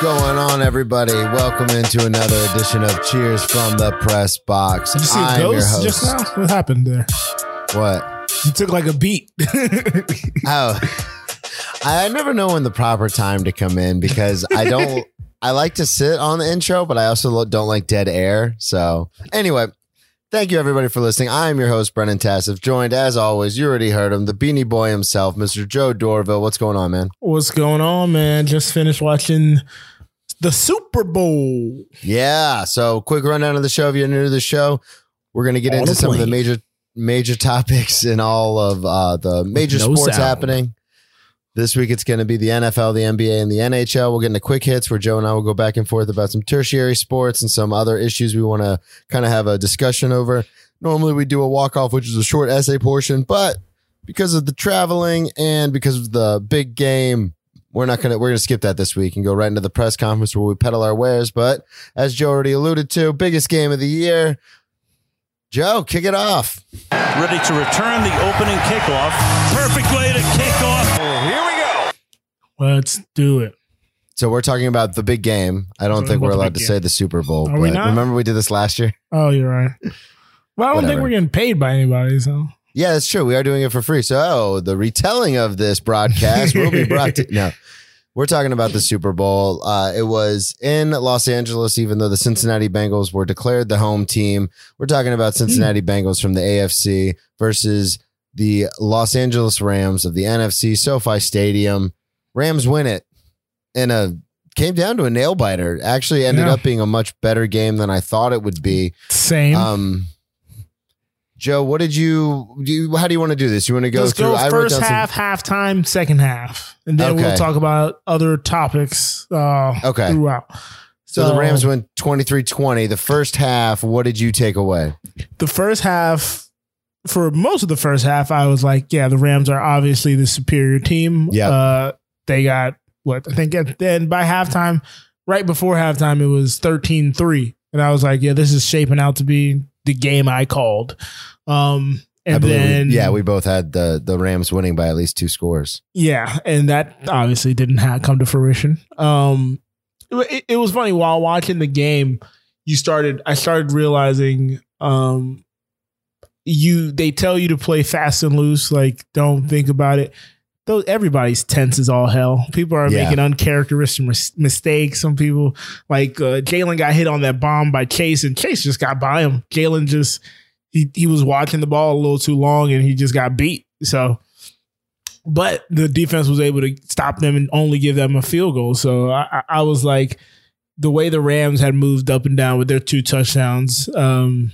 Going on, everybody? Welcome into another edition of Cheers from the Press Box. Did you see a I'm your ghost just host. now? What happened there? What? You took like a beat. Oh, I never know when the proper time to come in because I don't. I like to sit on the intro, but I also don't like dead air. So, anyway, thank you everybody for listening. I'm your host, Brennan Tassif, joined as always, you already heard him, the Beanie Boy himself, Mr. Joe Dorville. What's going on, man? What's going on, man? Just finished watching the Super Bowl. Yeah. So, quick rundown of the show. If you're new to the show, we're going to get On into some of the major major topics and all of uh, the major no sports sound. happening. This week it's going to be the NFL, the NBA, and the NHL. We'll get into quick hits where Joe and I will go back and forth about some tertiary sports and some other issues we want to kind of have a discussion over. Normally we do a walk off, which is a short essay portion, but because of the traveling and because of the big game, we're not gonna we're gonna skip that this week and go right into the press conference where we peddle our wares. But as Joe already alluded to, biggest game of the year. Joe, kick it off. ready to return the opening kickoff. Perfect way to kick off. Here we go. Let's do it. So we're talking about the big game. I don't Talking think we're allowed to game. say the Super Bowl. Are we not? Remember we did this last year? Oh, you're right. Well, I don't Whatever. think we're getting paid by anybody. So Yeah, that's true. We are doing it for free. So oh, the retelling of this broadcast will be brought to no. We're talking about the Super Bowl. Uh, it was in Los Angeles, even though the Cincinnati Bengals were declared the home team. We're talking about Cincinnati Bengals from the AFC versus the Los Angeles Rams of the NFC SoFi Stadium. Rams win it in a came down to a nail biter. Actually, ended Yeah. up being a much better game than I thought it would be. same. Um, Joe, what did you do? How do you want to do this? You want to go Let's through? go first down some- half, halftime, second half, and then Okay. we'll talk about other topics. Uh, Okay. Throughout. so the Rams went 23-20. The first half, what did you take away? the first half for most of the first half i was like yeah the rams are obviously the superior team Yeah. uh they got what i think at, then by halftime right before halftime it was 13-3 and i was like yeah this is shaping out to be the game i called um and believe we- then yeah, we both had the the Rams winning by at least two scores. yeah, and that obviously didn't have come to fruition. Um, it, it was funny while watching the game. You started, I started realizing, um, you they tell you to play fast and loose, like don't think about it. Though everybody's tense as all hell. People are Yeah. making uncharacteristic mis- mistakes. Some people, like uh, Jalen, got hit on that bomb by Chase, and Chase just got by him. Jalen just he he was watching the ball a little too long, and he just got beat. So but the defense was able to stop them and only give them a field goal. So I, I- I was like, the way the Rams had moved up and down with their two touchdowns, um,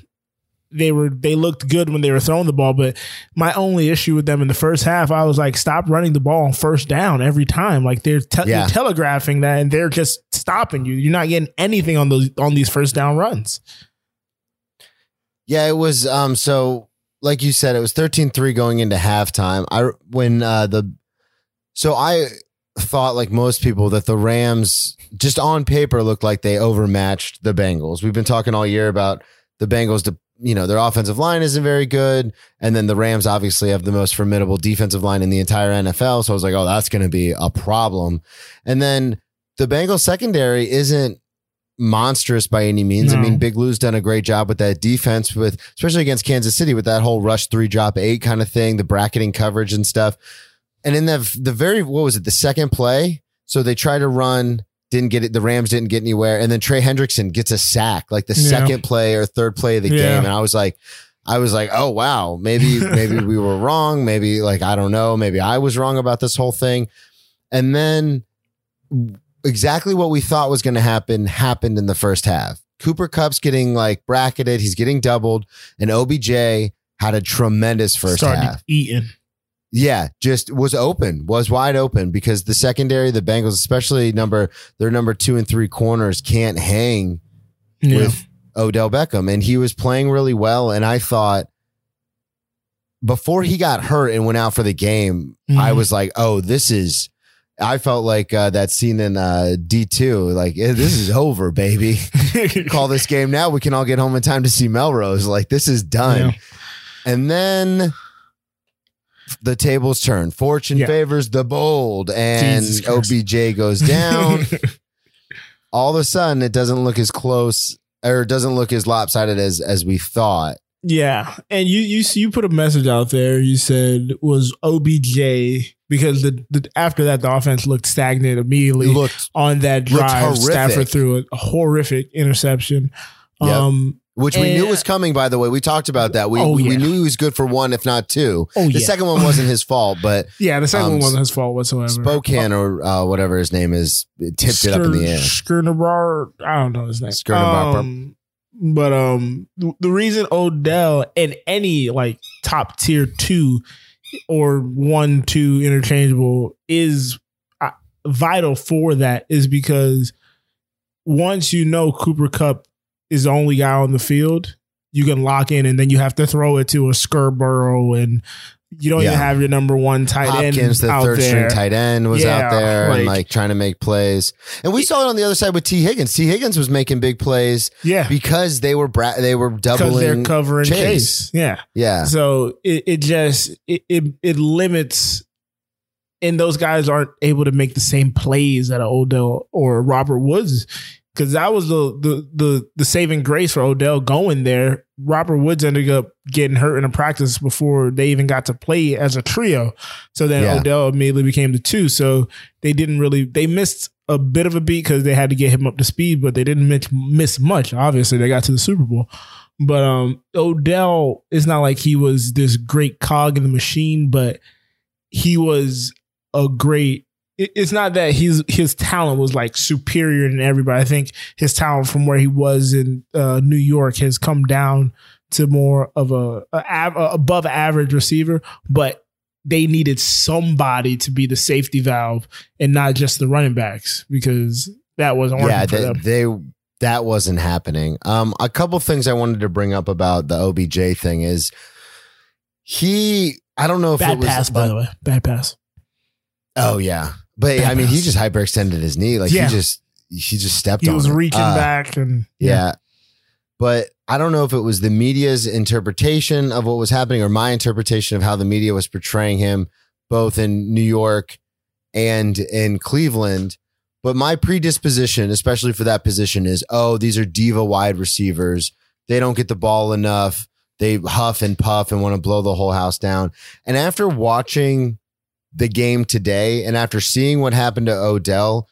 they were they looked good when they were throwing the ball. But my only issue with them in the first half, I was like, stop running the ball on first down every time. Like they're, te- Yeah. you're telegraphing that, and they're just stopping you. You're not getting anything on those on these first down runs. Yeah, it was. Um, so like you said, it was 13-3 going into halftime. I when uh the so I thought like most people that the Rams just on paper looked like they overmatched the Bengals. We've been talking all year about the Bengals to you know their offensive line isn't very good. And then the Rams obviously have the most formidable defensive line in the entire NFL so I was like oh that's going to be a problem. And then the Bengals secondary isn't monstrous by any means. I mean Big Lou's done a great job with that defense with especially against Kansas City with that whole rush 3 drop 8 kind of thing the bracketing coverage and stuff. And in the the very what was it the second play? So they try to run didn't get it the Rams didn't get anywhere and then Trey Hendrickson gets a sack like the Yeah. second play or third play of the Yeah. game and I was like I was like oh wow maybe maybe we were wrong maybe like I don't know maybe I was wrong about this whole thing and then exactly what we thought was going to happen happened in the first half Cooper Kupp's getting like bracketed he's getting doubled and OBJ had a tremendous first Started half eating. Yeah, just was open, was wide open because the secondary, the Bengals, especially number their number two and three corners, can't hang Yeah. with Odell Beckham, and he was playing really well. And I thought before he got hurt and went out for the game, I Mhm. was like, oh, this is. I felt like uh, that scene in uh, D two, like eh, this is over, baby. Call this game now. We can all get home in time to see Melrose. Like this is done. Yeah. And then the tables turn. Fortune Yeah. favors the bold, and OBJ goes down. All of a sudden, it doesn't look as close or it doesn't look as lopsided as as we thought. Yeah, and you you you put a message out there. You said was OBJ because the, the after that the offense looked stagnant immediately looked, on that drive. Stafford threw a, a horrific interception. Yep. Um, which we knew was coming. By the way, we talked about that. We Oh, we, we knew he was good for one, if not two. oh The yeah, second one wasn't his fault, but yeah. The second um, one wasn't his fault whatsoever. Spokane or uh, whatever his name is tipped it up in the air. Skurnabar, I don't know his name. Um, but um, the reason Odell and any like top tier two or one two interchangeable is uh, vital for that is because once you know Cooper Kupp is the only guy on the field, you can lock in, and then you have to throw it to a Scarborough, and you don't Yeah. even have your number one tight Hopkins, end the third there. string tight end, was Yeah, out there and like- like trying to make plays. And we saw it on the other side with Tee Higgins. Tee Higgins was making big plays Yeah, because they were bra- they were doubling. they're covering Chase. Yeah. yeah, So it, it just it, it it limits and those guys aren't able to make the same plays that a Odell or Robert Woods because that was the, the the the saving grace for Odell going there. Robert Woods ended up getting hurt in a practice before they even got to play as a trio. So then Yeah. Odell immediately became the two. So they didn't really they missed a bit of a beat because they had to get him up to speed, but they didn't miss, miss much. Obviously, they got to the Super Bowl. But um, Odell, it's not like he was this great cog in the machine, but he was a great. It- It's not that his his talent was like superior than everybody. I think his talent from where he was in uh, New York has come down to more of a, a, a above average receiver, but they needed somebody to be the safety valve and not just the running backs because that wasn't yeah. They, they that wasn't happening. Um, a couple things I wanted to bring up about the OBJ thing is he. I don't know if it Bad was pass, by the way. Bad pass. Oh yeah, but I mean, he just hyperextended his knee. Like Yeah. he just he just stepped. On. He on was it. reaching Uh, back and Yeah. But I don't know if it was the media's interpretation of what was happening or my interpretation of how the media was portraying him, both in New York and in Cleveland. But my predisposition, especially for that position, is oh, these are diva wide receivers. They don't get the ball enough. They huff and puff and want to blow the whole house down. And after watching the game today and after seeing what happened to Odell,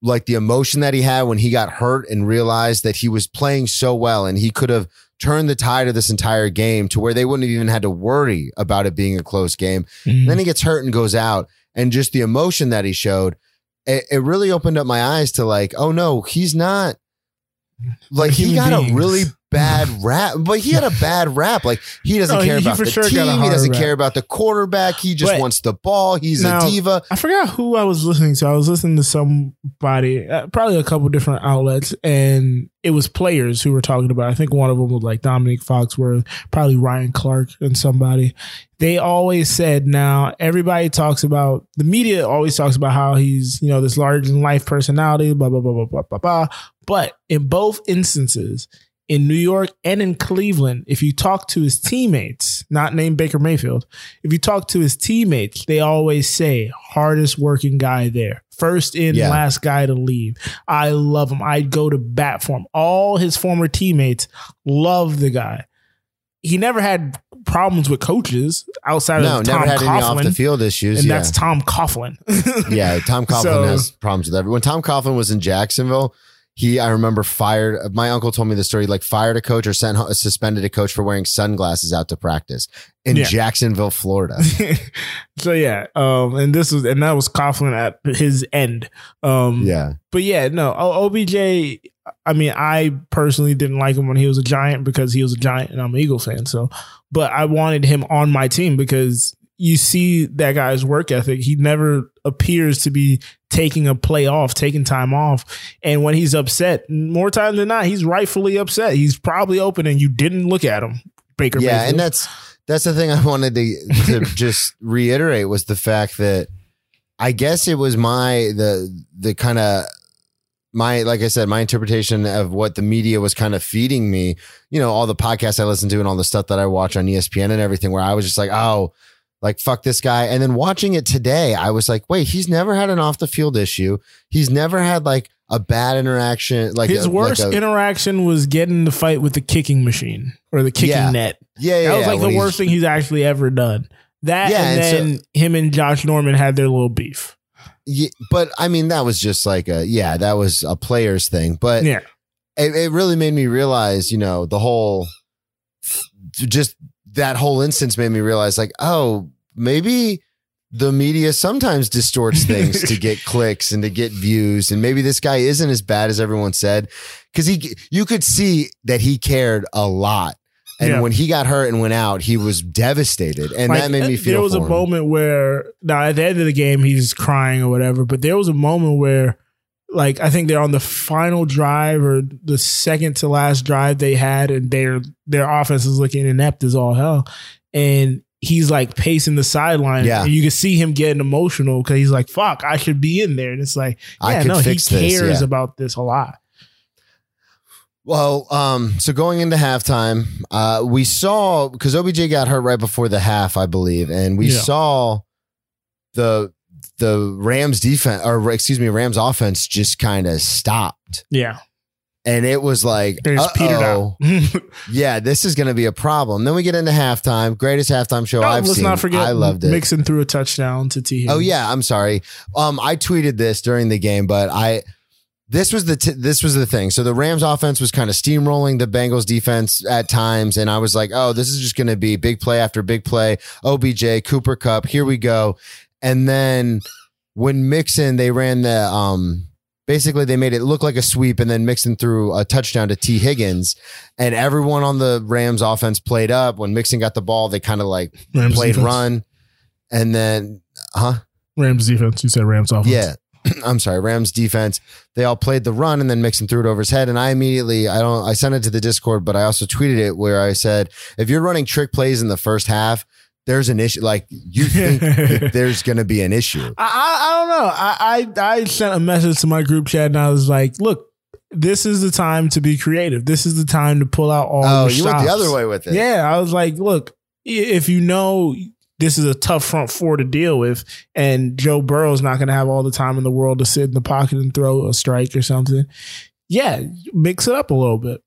like the emotion that he had when he got hurt and realized that he was playing so well and he could have turned the tide of this entire game to where they wouldn't have even had to worry about it being a close game. Mhm. Then he gets hurt and goes out, and just the emotion that he showed, it, it really opened up my eyes to like, oh no, he's not. Like he got beings. a really bad rap, but he had a bad rap. Like he doesn't No, care he about for the sure team. He doesn't rap. care about the quarterback. He just But- wants the ball. He's Now- a diva. I forgot who I was listening to. I was listening to somebody, uh, probably a couple different outlets, and it was players who were talking about. it. I think one of them was like Domonique Foxworth, probably Ryan Clark, and somebody. They always said, now everybody talks about the media always talks about how he's you know this large in life personality, blah blah blah blah blah blah blah. But in both instances, in New York and in Cleveland, if you talk to his teammates, not named Baker Mayfield, if you talk to his teammates, they always say hardest working guy there. First in, Yeah. last guy to leave. I love him. I'd go to bat for him. All his former teammates love the guy. He never had problems with coaches outside No, of never Tom had any off the field issues. and yeah. that's Tom Coughlin. yeah, Tom Coughlin So- has problems with everyone. When Tom Coughlin was in Jacksonville, he I remember fired. My uncle told me the story. Like fired a coach or sent suspended a coach for wearing sunglasses out to practice in Yeah. Jacksonville, Florida. so yeah, um, and this was and that was Coughlin at his end. Um, yeah, but yeah, no, OBJ. I mean, I personally didn't like him when he was a Giant because he was a Giant, and I'm an Eagles fan. So, but I wanted him on my team because you see that guy's work ethic. He never appears to be taking a play off, taking time off, and when he's upset, more times than not, he's rightfully upset. He's probably open, and you didn't look at him, Baker. yeah, Mayfield. and that's that's the thing I wanted to to just reiterate was the fact that I guess it was my the the kind of my like I said my interpretation of what the media was kind of feeding me. You know, all the podcasts I listen to and all the stuff that I watch on ESPN and everything, where I was just like, oh. Like fuck this guy. And then watching it today, I was like, wait, he's never had an off the field issue. He's never had like a bad interaction. Like His a, worst like a- interaction was getting the fight with the kicking machine or the kicking Yeah. net. yeah, yeah, That was like when the worst thing he's actually ever done. That Yeah, and and then him and Josh Norman had their little beef. Yeah, but I mean, that was just like a yeah, that was a player's thing. But Yeah. it, it really made me realize, you know, the whole just that whole instance made me realize, like, oh, maybe the media sometimes distorts things to get clicks and to get views, and maybe this guy isn't as bad as everyone said, because he, you could see that he cared a lot. And Yeah. when he got hurt and went out, he was devastated, and Like, that made me feel. There was a him. moment where now at the end of the game he's crying or whatever, but there was a moment where like I think they're on the final drive or the second to last drive they had, and their their offense is looking inept as all hell, and he's like pacing the sideline. Yeah. and you can see him getting emotional because he's like, "Fuck, I should be in there," and it's like, I yeah, no, he this, cares yeah. about this a lot. Well, um, so going into halftime, uh, we saw because OBJ got hurt right before the half, I believe, and we Yeah. saw the the Rams defense or excuse me, Rams offense just kind of stopped, Yeah, and it was like, they just petered uh-oh. yeah, this is going to be a problem. Then we get into halftime, greatest halftime show Oh, I've let's seen. not forget I loved it. Mixon threw a touchdown to T. Oh yeah, I'm sorry. Um, I tweeted this during the game, but I this was the t- this was the thing. So the Rams offense was kind of steamrolling the Bengals defense at times, and I was like, oh, this is just going to be big play after big play. OBJ, Cooper Kupp, here we go. And then when Mixon, they ran the um. Basically, they made it look like a sweep, and then Mixon threw a touchdown to Tee Higgins, and everyone on the Rams offense played up. When Mixon got the ball, they kind of like Rams played defense. run, and then, huh? Rams defense. You said Rams offense. Yeah. I'm sorry, Rams defense. They all played the run and then Mixon threw it over his head. And I immediately, I don't, I sent it to the Discord, but I also tweeted it where I said, if you're running trick plays in the first half, there's an issue. Like you think that there's going to be an issue. I, I, I don't know. I, I I sent a message to my group chat and I was like, look, this is the time to be creative. This is the time to pull out all. Oh, the you went the other way with it. Yeah, I was like, look, if you know this is a tough front four to deal with, and Joe Burrow's not going to have all the time in the world to sit in the pocket and throw a strike or something. Yeah, mix it up a little bit.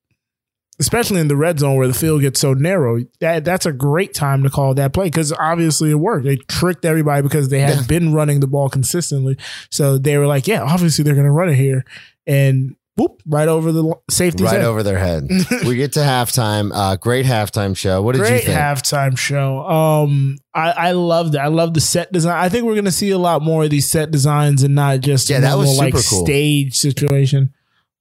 Especially in the red zone where the field gets so narrow, that that's a great time to call that play because obviously it worked. They tricked everybody because they had Yeah. been running the ball consistently, so they were like, "Yeah, obviously they're going to run it here," and whoop, right over the safety. Right over their head. we get to halftime. Uh, great halftime show. What did Great you think? halftime show. Um, I I loved it. I love the set design. I think we're gonna see a lot more of these set designs and not just Yeah, that was normal, like cool. stage situation.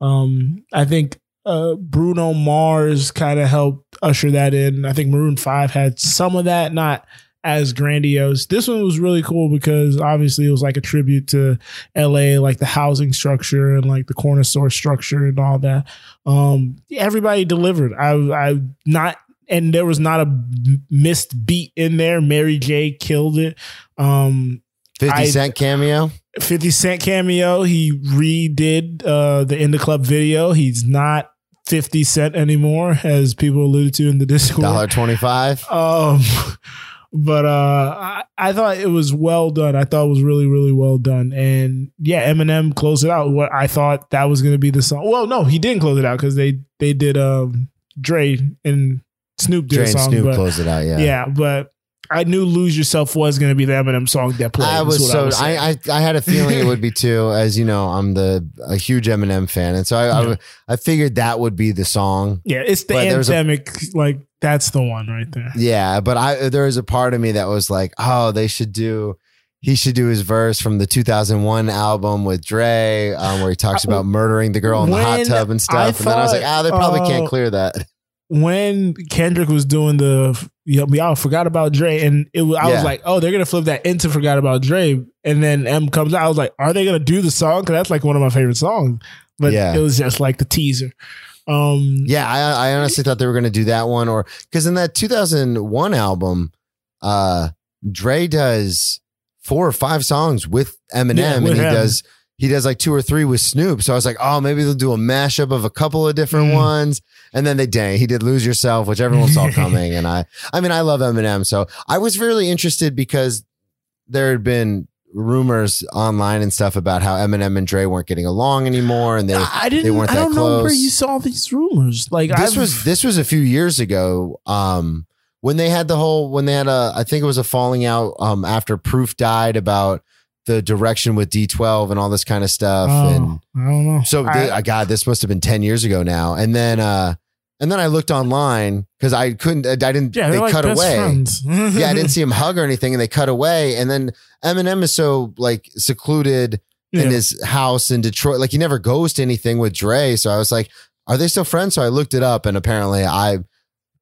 Um, I think uh Bruno Mars kind of helped usher that in. I think Maroon Five had some of that, not as grandiose. This one was really cool because obviously it was like a tribute to LA, like the housing structure and like the corner store structure and all that. Um, everybody delivered. I I not and there was not a missed beat in there. Mary J killed it. Um, 50 I- Cent cameo. 50 Cent cameo. He redid uh, the In the Club video. He's not 50 Cent anymore, as people alluded to in the Discord. Dollar 25. Um, but uh, I, I thought it was well done. I thought it was really, really well done. And yeah, Eminem closed it out. What I thought that was going to be the song. Well, no, he didn't close it out because they they did um Dre and Snoop did Dre a and song. Snoop but, closed it out. Yeah. yeah. but I knew "Lose Yourself" was going to be the Eminem song that played. I was so was saying. I, I I had a feeling it would be too. As you know, I'm the a huge Eminem fan, and so I Yeah. I, I figured that would be the song. yeah, it's the but there's a- anthemic. like that's the one right there. Yeah, but I there was a part of me that was like, oh, they should do. He should do his verse from the 2001 album with Dre, um, where he talks about murdering the girl in the hot tub and I stuff. and then I was like, ah, they probably uh, can't clear that. when Kendrick was doing the you know, y'all forgot about Dre, and it was, I Yeah. was like, oh, they're gonna flip that into forgot about Dre, and then M comes out. I was like, are they gonna do the song? Because that's like one of my favorite songs, but Yeah. it was just like the teaser. Um, Yeah, I, I honestly thought they were going to do that one, or because in that 2001 album, uh, Dre does four or five songs with Eminem, Yeah, and he him. does he does like two or three with Snoop. So I was like, oh, maybe they'll do a mashup of a couple of different Mm. ones. And then they dang, he did lose yourself, which everyone saw coming. and I, I mean, I love Eminem. So I was really interested because there had been rumors online and stuff about how Eminem and Dre weren't getting along anymore. And they, I didn't. they weren't I don't know where you saw these rumors. Like this I've- was this was a few years ago um when they had the whole when they had a i think it was a falling out um after proof died about the direction with d12 and all this kind of stuff and Oh, I don't know. so I- I, god this must have been 10 years ago now and then uh and then i looked online because i couldn't i didn't yeah, they like cut away yeah, I didn't see him hug or anything, and they cut away. And then Eminem is so like secluded Yeah. in his house in Detroit, like he never goes to anything with Dre. So I was like, are they still friends? So I looked it up, and apparently, I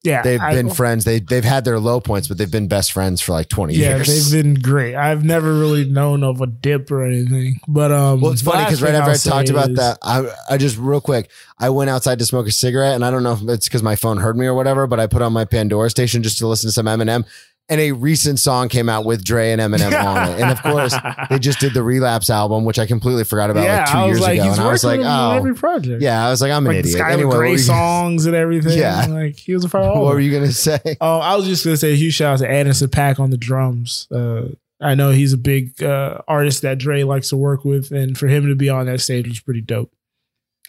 yeah, they've I- been friends. They they've had their low points, but they've been best friends for like twenty Yeah, years. they've been great. I've never really known of a dip or anything. But um, well, it's funny because right after I'll I talked say about is- that, I I just real quick, I went outside to smoke a cigarette, and I don't know if it's because my phone heard me or whatever, but I put on my Pandora station just to listen to some Eminem, and a recent song came out with Dre and Eminem on it, and of course they just did the Relapse album, which I completely forgot about yeah, like two I was years like, ago, he's and I was like, oh, every project. yeah, I was like, I'm an like the idiot. Skylar Anyway, Grey songs and everything. Yeah. like he was a fire. what were you gonna say? Oh, I was just gonna say a huge shout out to Anderson .Paak on the drums. Uh, I know he's a big uh, artist that Dre likes to work with, and for him to be on that stage was pretty dope.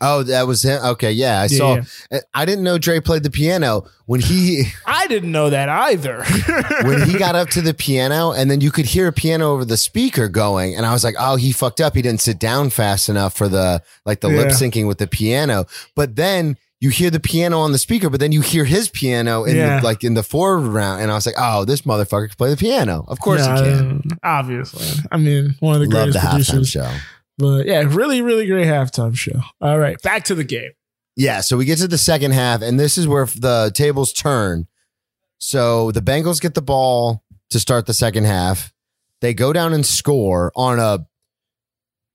Oh, that was him. Okay, yeah, I Yeah, saw. yeah. I didn't know Dre played the piano when he. I didn't know that either. when he got up to the piano and then you could hear a piano over the speaker going and i was like oh he fucked up he didn't sit down fast enough for the like the lip syncing with the piano but then you hear the piano on the speaker but then you hear his piano in Yeah. the like in the forward round and i was like oh this motherfucker can play the piano of course he can Obviously, I mean one of the love greatest the halftime producers. show But yeah, really, really great halftime show. All right, back to the game. Yeah, so we get to the second half, and this is where the tables turn. So the Bengals get the ball to start the second half. They go down and score on a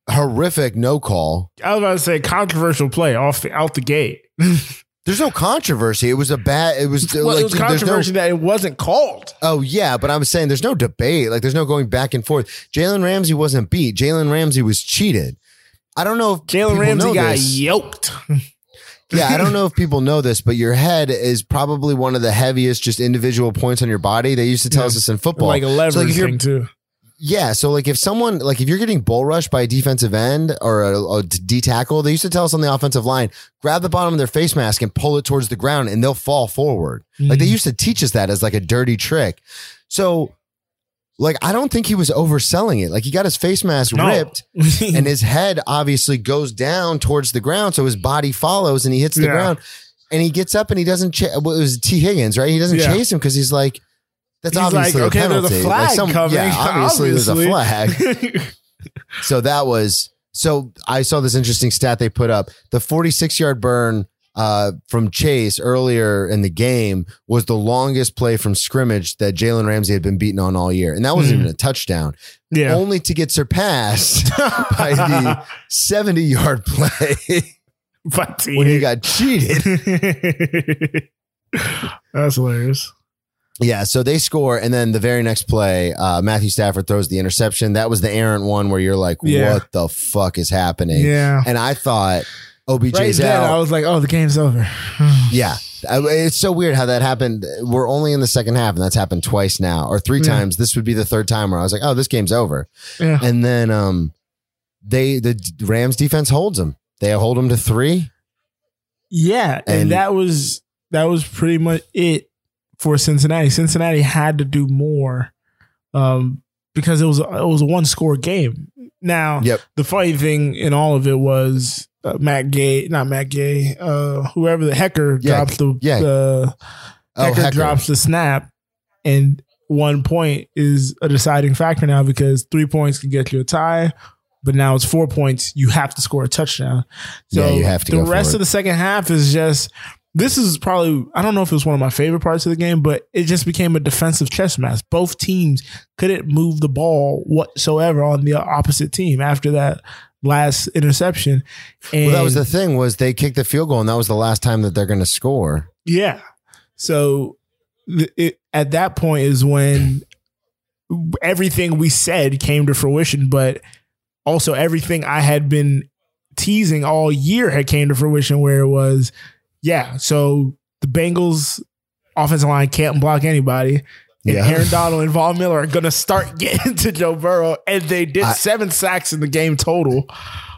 horrific no call. I was about to say controversial play off the out the gate. There's no controversy. It was a bad. It was well, like it was there's no- controversy that it wasn't called. Oh yeah, but I'm saying there's no debate. Like there's no going back and forth. Jalen Ramsey wasn't beat. Jalen Ramsey was cheated. I don't know if Jalen Ramsey got this. yoked. Yeah, I don't know if people know this, but your head is probably one of the heaviest just individual points on your body. They used to tell Yeah. us this in football. like a So, leverage if you're- thing too. Yeah, so like if someone like if you're getting bull rushed by a defensive end or a, a D tackle, they used to tell us on the offensive line, grab the bottom of their face mask and pull it towards the ground, and they'll fall forward. Like they Mhm. used to teach us that as like a dirty trick. So, like I don't think he was overselling it. Like he got his face mask No. ripped, and his head obviously goes down towards the ground, so his body follows, and he hits the Yeah. ground, and he gets up and he doesn't. Ch- well, it was Tee Higgins, right? He doesn't Yeah. chase him because he's like. That's He's obviously like, okay, a penalty. there's a flag like some, coming. Yeah, obviously, there's a flag. So that was so I saw this interesting stat they put up. The 46 yard burn uh, from Chase earlier in the game was the longest play from scrimmage that Jalen Ramsey had been beaten on all year. And that wasn't Mhm. even a touchdown, yeah. only to get surpassed by the 70 yard play when he got cheated. That's hilarious. Yeah, so they score, and then the very next play, uh, Matthew Stafford throws the interception. That was the errant one where you're like, Yeah. what the fuck is happening? Yeah. And I thought OBJ's Right then, out. I was like, oh, the game's over. Yeah. I- It's so weird how that happened. We're only in the second half, and that's happened twice now, or three Yeah. times. This would be the third time where I was like, "Oh, this game's over." Yeah. And then, um, they the Rams defense holds them. They hold them to three. Yeah, and, And- that was that was pretty much it for Cincinnati. Cincinnati had to do more um, because it was it was a one score game. Now, Yep. the funny thing in all of it was uh, Matt Gay, not Matt Gay, uh, whoever the Hekker Yeah, drops the yeah. the Oh, Hekker, Hekker. drops the snap, and one point is a deciding factor now because three points can get you a tie, but now it's four points. You have to score a touchdown. So Yeah, you have to The rest it. of the second half is just. This is probably I don't know if it was one of my favorite parts of the game, but it just became a defensive chess match. Both teams couldn't move the ball whatsoever on the opposite team after that last interception. And Well, that was the thing was they kicked the field goal, and that was the last time that they're going to score. Yeah. So it, at that point is when everything we said came to fruition, but also everything I had been teasing all year had came to fruition where it was, yeah, so the Bengals offensive line can't block anybody. And Yeah. Aaron Donald and Von Miller are gonna start getting to Joe Burrow, and they did I- seven sacks in the game total.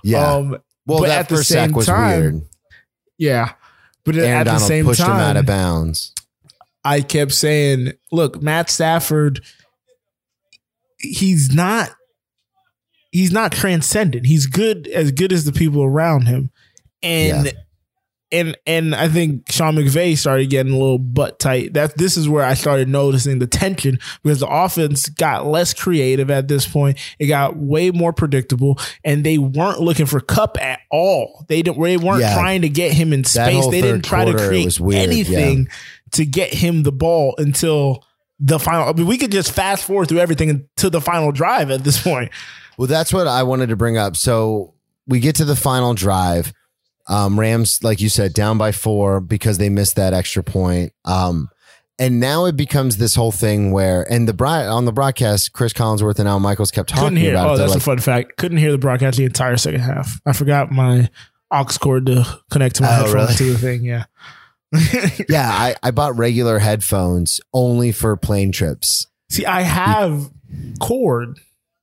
Yeah. Um, well, but that at the first same sack was time, weird. yeah. But Aaron at the Donald same pushed him out of bounds. I kept saying, look, Matt Stafford, he's not he's not transcendent. He's good as good as the people around him. And Yeah. And and I think Sean McVay started getting a little butt tight. That this is where I started noticing the tension because the offense got less creative at this point. It got way more predictable, and they weren't looking for Kupp at all. They didn't. They weren't Yeah. trying to get him in space. They didn't try to quarter, it create weird, anything to get him the ball until the final. I mean, we could just fast forward through everything to the final drive at this point. Well, that's what I wanted to bring up. So we get to the final drive. Um, Rams, like you said, down by four because they missed that extra point. Um, and now it becomes this whole thing where, and the on the broadcast, Chris Collinsworth and Al Michaels kept talking Couldn't hear. about Oh, it. That's a fun fact. Couldn't hear the broadcast the entire second half. I forgot my aux cord to connect to my Oh, headphones really? to the thing. Yeah. yeah, I, I bought regular headphones only for plane trips. See, I have cord,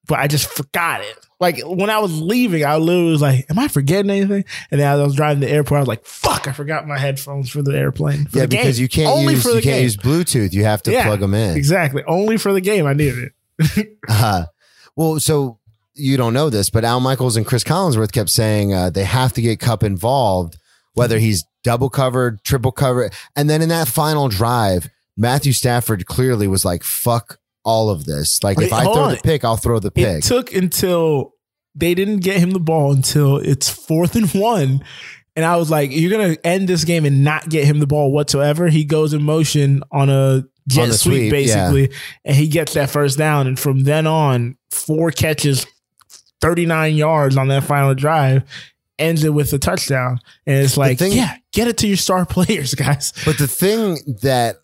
but I just forgot it. Like when I was leaving, I literally was like, "Am I forgetting anything?" And then as I was driving to the airport, I was like, "Fuck, I forgot my headphones for the airplane." For yeah, the game. because you can't Only use you can't game. use Bluetooth. You have to Yeah, plug them in. Exactly, only for the game. I needed it. Uh, well, so you don't know this, but Al Michaels and Chris Collinsworth kept saying uh, they have to get Kupp involved, whether he's double covered, triple covered. And then in that final drive, Matthew Stafford clearly was like, fuck all of this. Like, if I throw on. the pick, I'll throw the pick. It took until they didn't get him the ball until it's fourth and one. And I was like, you're going to end this game and not get him the ball whatsoever. He goes in motion on a jet On sweep, sweep, basically, and he gets that first down. And from then on, four catches, 39 yards on that final drive, ends it with a touchdown. And it's like, thing- yeah, get it to your star players, guys. But the thing that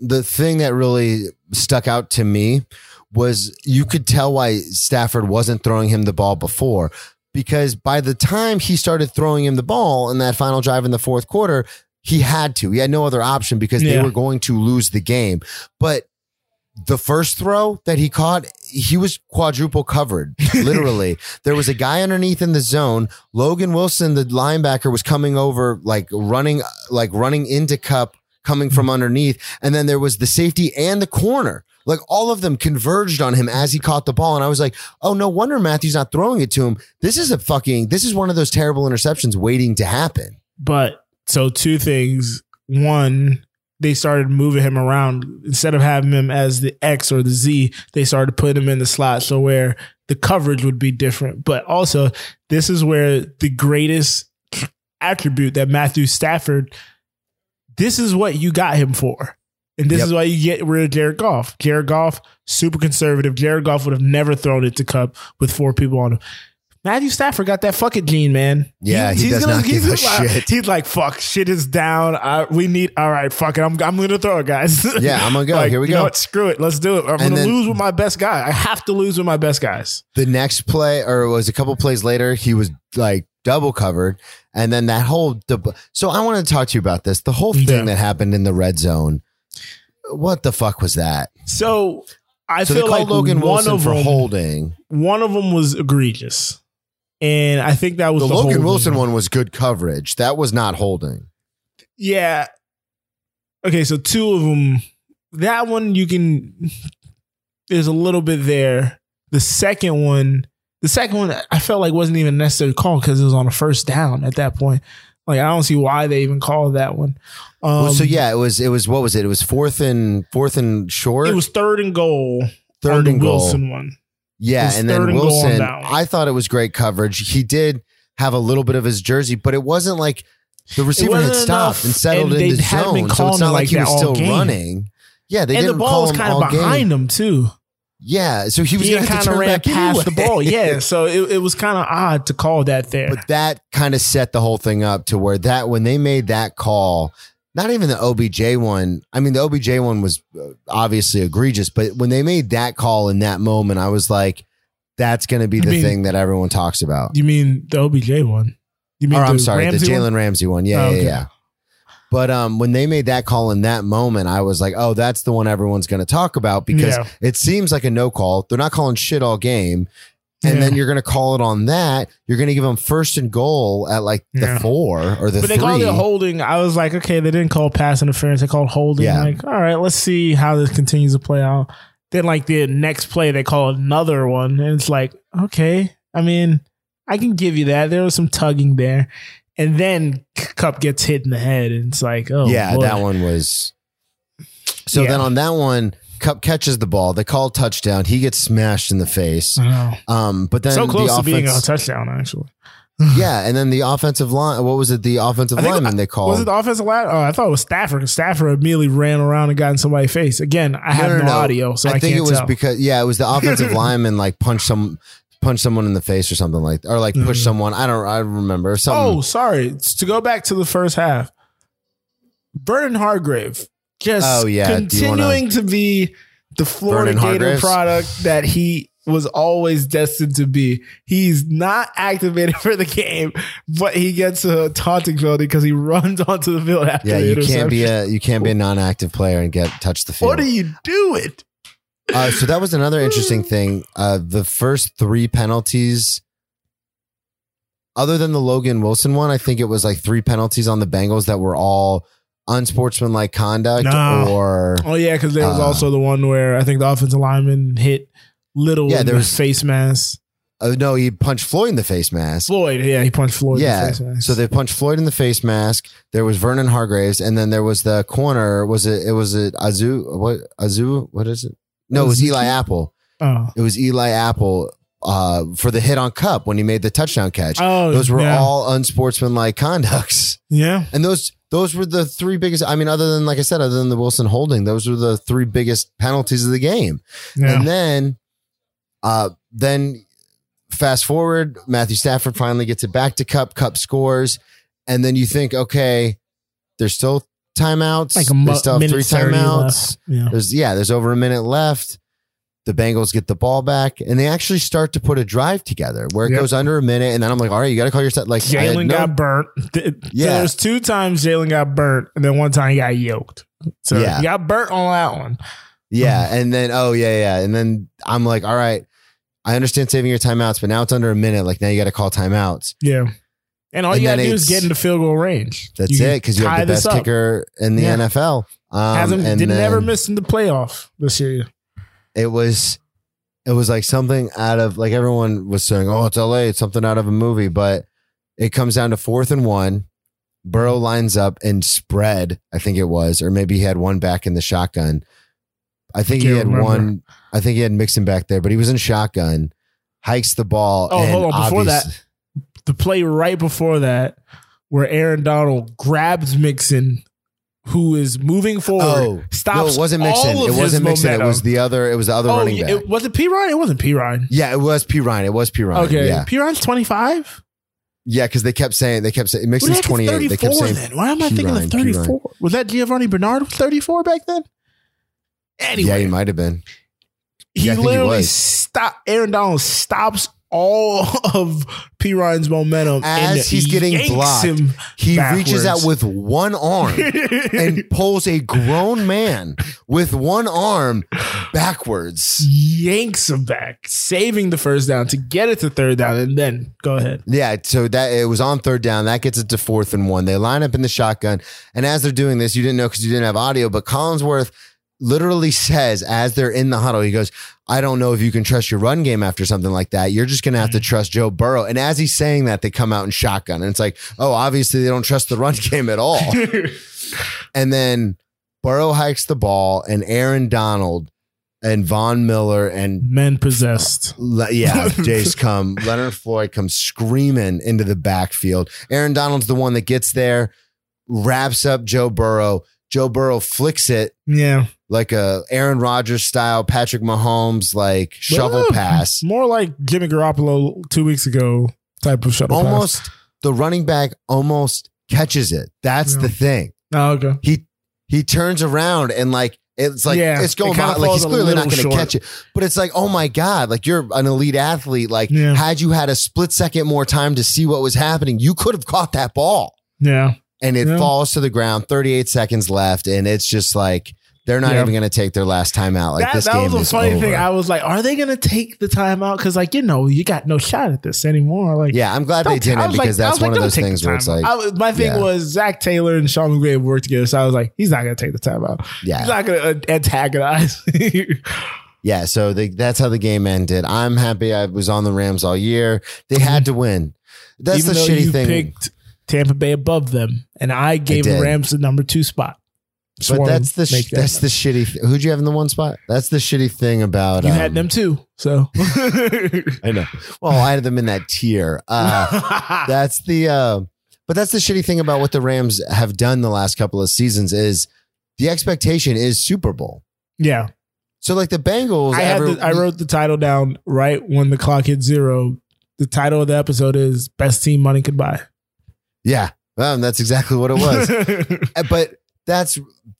the thing that really stuck out to me was you could tell why Stafford wasn't throwing him the ball before because by the time he started throwing him the ball in that final drive in the fourth quarter, he had to. He had no other option because they were going to lose the game. But the first throw that he caught, he was quadruple covered. Literally, there was a guy underneath in the zone. Logan Wilson, the linebacker, was coming over, like running, like running into Kupp, coming from underneath, and then there was the safety and the corner. Like all of them converged on him as he caught the ball, and I was like, "Oh, no wonder Matthew's not throwing it to him. This is a fucking. This is one of those terrible interceptions waiting to happen." But so two things. One, they started moving him around instead of having him as the X or the Z. They started putting him in the slot so where the coverage would be different. But also, this is where the greatest attribute that Matthew Stafford. This is what you got him for. And this Yep. is why you get rid of Jared Goff. Jared Goff, super conservative. Jared Goff would have never thrown it to Kupp with four people on him. Matthew Stafford got that fucking gene, man. Yeah, he does not give a like, shit. He's like, fuck, shit is down. I, we need, all right, fuck it. I'm, I'm going to throw it, guys. Yeah, I'm gonna go. Like, Here we you know go. what? Screw it. Let's do it. I'm going to lose with my best guy. I have to lose with my best guys. The next play, or it was a couple plays later, he was like double covered, and then that whole. dub- So I want to talk to you about this. The whole thing Yeah. that happened in the red zone. What the fuck was that? So I So feel like Logan one Wilson of for them, holding. one of them was egregious. And I think that was The the, Logan Wilson one was good coverage. That was not holding. Yeah. Okay, so two of them. That one you can. There's a little bit there. The second one, the second one, I felt like wasn't even necessary call because it was on a first down at that point. Like I don't see why they even called that one. Um, well, so yeah, it was. It was what was it? It was fourth and fourth and short. it was third and goal. third the and goal. Wilson one. Yeah, and then and Wilson. I thought it was great coverage. He did have a little bit of his jersey, but it wasn't like the receiver had stopped and settled and in the zone, so it's not like like he was still game. running. Yeah, they and the didn't ball call was kind of all game. behind him too. Yeah, so he was He kind of ran back past the ball. Yeah, so it, it was kind of odd to call that there. But that kind of set the whole thing up to where that when they made that call, not even the OBJ one. I mean, the OBJ one was uh, obviously egregious, but when they made that call in that moment, I was like, that's going to be You the mean- thing that everyone talks about. You mean the OBJ one? You mean Or I'm sorry, Ramsey the? Jalen Ramsey one. Yeah, Oh, yeah, yeah. But um, when they made that call in that moment, I was like, "Oh, that's the one everyone's going to talk about because Yeah. it seems like a no call. They're not calling shit all game, and Yeah. then you're going to call it on that. You're going to give them first and goal at like the Yeah. four or the But they three. called it holding. I was like, okay, they didn't call pass interference. They called holding. Yeah. Like, all right, let's see how this continues to play out. Then, like the next play, they call another one, and it's like, okay, I mean, I can give you that. There was some tugging there, and then Kupp gets hit in the head, and it's like, oh, yeah, boy. that one was. So Yeah. then on that one, Kupp catches the ball. They call touchdown. He gets smashed in the face. I. Um, but then so close the to being a touchdown, actually. yeah, and then the offensive line. What was it? The offensive I think- lineman they called. Was it the offensive line? Oh, I thought it was Stafford. Stafford immediately ran around and got in somebody's face. Again, I have no, audio, so I, think can't it was tell. because yeah, it was the offensive lineman like punched some punched someone in the face or something like or like push Mhm. someone. I don't I remember something. Oh, sorry. To go back to the first half, Vernon Hargrave just Oh, yeah. Wanna- continuing to be the Florida Vernon Gator Hargreaves? product that he was always destined to be. He's not activated for the game, but he gets a taunting penalty because he runs onto the field after yeah, you can't be a you can't be a non-active player and get touch the field. What are you doing? Uh, so that was another interesting thing. Uh, the first three penalties, other than the Logan Wilson one, I think it was like three penalties on the Bengals that were all unsportsmanlike conduct No. or Oh yeah, because there was Uh, also the one where I think the offensive lineman hit Little Yeah, there the was- face mask. uh, no, he punched Floyd in the face mask. Floyd, yeah, he punched Floyd in the yeah, face mask. so they punched Floyd in the face mask. There was Vernon Hargreaves, and then there was the corner. Was it? It was it Azu? What Azu? What is it? No, it was Eli Apple. oh. It was Eli Apple uh, for the hit on Kupp when he made the touchdown catch. Oh, Those were yeah. all unsportsmanlike conducts. Yeah. And those those were the three biggest. I mean, other than like I said, other than the Wilson holding, those were the three biggest penalties of the game. Yeah. And then, uh, then fast forward, Matthew Stafford finally gets it back to Kupp. Kupp scores, and then you think, okay, there's still timeouts. like a they still have minute three 30 timeouts. left. Yeah. There's yeah, there's over a minute left. The Bengals get the ball back, and they actually start to put a drive together where it Yep. goes under a minute, and then I'm like, all right, you got to call your set. Like I had Jalen no- got burnt. Th- Yeah. There's two times Jalen got burnt, and then one time he got yoked. So Yeah. he got burnt on that one. Yeah, and then oh yeah, yeah, and then I'm like, all right, I understand saving your timeouts, but now it's under a minute. Like now you got to call timeouts. Yeah. And all And you then gotta do is get into field goal range. That's You it because you have the best kicker in the Yeah. NFL. Um, Hasn't and did never miss in the playoff this year. It was, it was like something out of like everyone was saying, oh, it's LA, it's something out of a movie, but it comes down to fourth and one. Burrow lines up and spread, I think it was, or maybe he had one back in the shotgun. I think he had remember. one. I think he had Mixon back there, but he was in shotgun, hikes the ball. Oh, and hold on, before that, The play right before that, where Aaron Donald grabs Mixon, who is moving forward, Oh, stops. no, it wasn't Mixon. It wasn't Mixon. It was the other. It was the other Oh, running back. it, was it Perine? It wasn't Perine. yeah, it was Perine. It was Perine. Okay, Yeah, Perine's twenty five. yeah, because they kept saying they kept saying Mixon's twenty eight. They kept saying then? Why am I P. thinking Ryan, of 34? Was that Giovani Bernard with 34 back then? Anyway, yeah, he might have been. he yeah, he literally stop Aaron Donald stops all of Perine's momentum As he's getting blocked, He backwards. reaches out with one arm and pulls a grown man with one arm backwards. yanks him back, saving the first down to get it to third down, and then go ahead. Yeah, so that it was on third down. That gets it to fourth and one. They line up in the shotgun, and as they're doing this, you didn't know because you didn't have audio, but Collinsworth literally says as they're in the huddle, he goes, "I don't know if you can trust your run game after something like that. You're just going to have to mm-hmm. trust Joe Burrow." And as he's saying that, they come out in shotgun, and it's like, "Oh, obviously they don't trust the run game at all." and then Burrow hikes the ball, and Aaron Donald and Von Miller and Men possessed. Le- yeah, Jace come. Leonard Floyd comes screaming into the backfield. Aaron Donald's the one that gets there, wraps up Joe Burrow. Joe Burrow flicks it Yeah, like a Aaron Rodgers style, Patrick Mahomes like shovel Well, pass. more like Jimmy Garoppolo two weeks ago type of pass. Almost the running back almost catches it. That's Yeah. the thing. Oh, okay. He he turns around and like It's like Yeah, it's going it by, like he's clearly not going to catch it. But it's like, oh my god, like you're an elite athlete. Like Yeah. had you had a split second more time to see what was happening, you could have caught that ball. Yeah. And it Yeah. falls to the ground. 38 seconds left, and it's just like they're not Yeah. even going to take their last time out. Like that, this that game was a funny over. thing. I was like, are they going to take the time out? Because, like, you know, you got no shot at this anymore. Like, yeah, I'm glad they didn't was like- because that's was like, one of those things where it's like. Was- my thing yeah. was Zac Taylor and Sean have worked together. So I was like, he's not going to take the time out. yeah, He's not going to uh, antagonize. Yeah, so the, that's how the game ended. I'm happy I was on the Rams all year. They had mhm. to win. That's Even the shitty thing. picked Tampa Bay above them, and I gave the. Rams the number two spot. Just but that's the sh- that that's the shitty. Th- Who'd you have in the one spot? That's the shitty thing about. you um, had them too. So I know. Well, I had them in that tier. Uh, that's the. Uh, but that's the shitty thing about what the Rams have done the last couple of seasons is the expectation is Super Bowl. yeah, So like the Bengals, I had ever- the, I wrote the title down right when the clock hit zero. The title of the episode is "Best Team Money Could Buy." Yeah, that's exactly what it was. Uh, but that's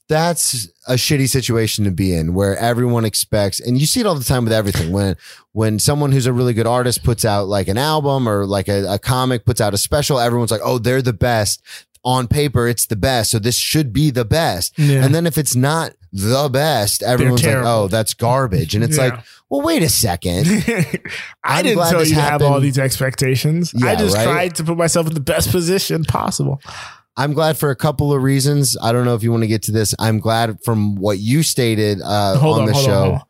that's a shitty situation to be in where everyone expects and you see it all the time with everything when when someone who's a really good artist puts out like an album or like a, a comic puts out a special everyone's like oh they're the best on paper it's the best so this should be the best Yeah. and then if it's not the best everyone's like terrible. oh that's garbage and it's Yeah. like well wait a second I I'm didn't glad tell this you to have all happened. these expectations. I Yeah, just right? tried to put myself in the best position possible. I'm glad for a couple of reasons. I don't know if you want to get to this. I'm glad from what you stated uh, hold on on, the hold show. on, hold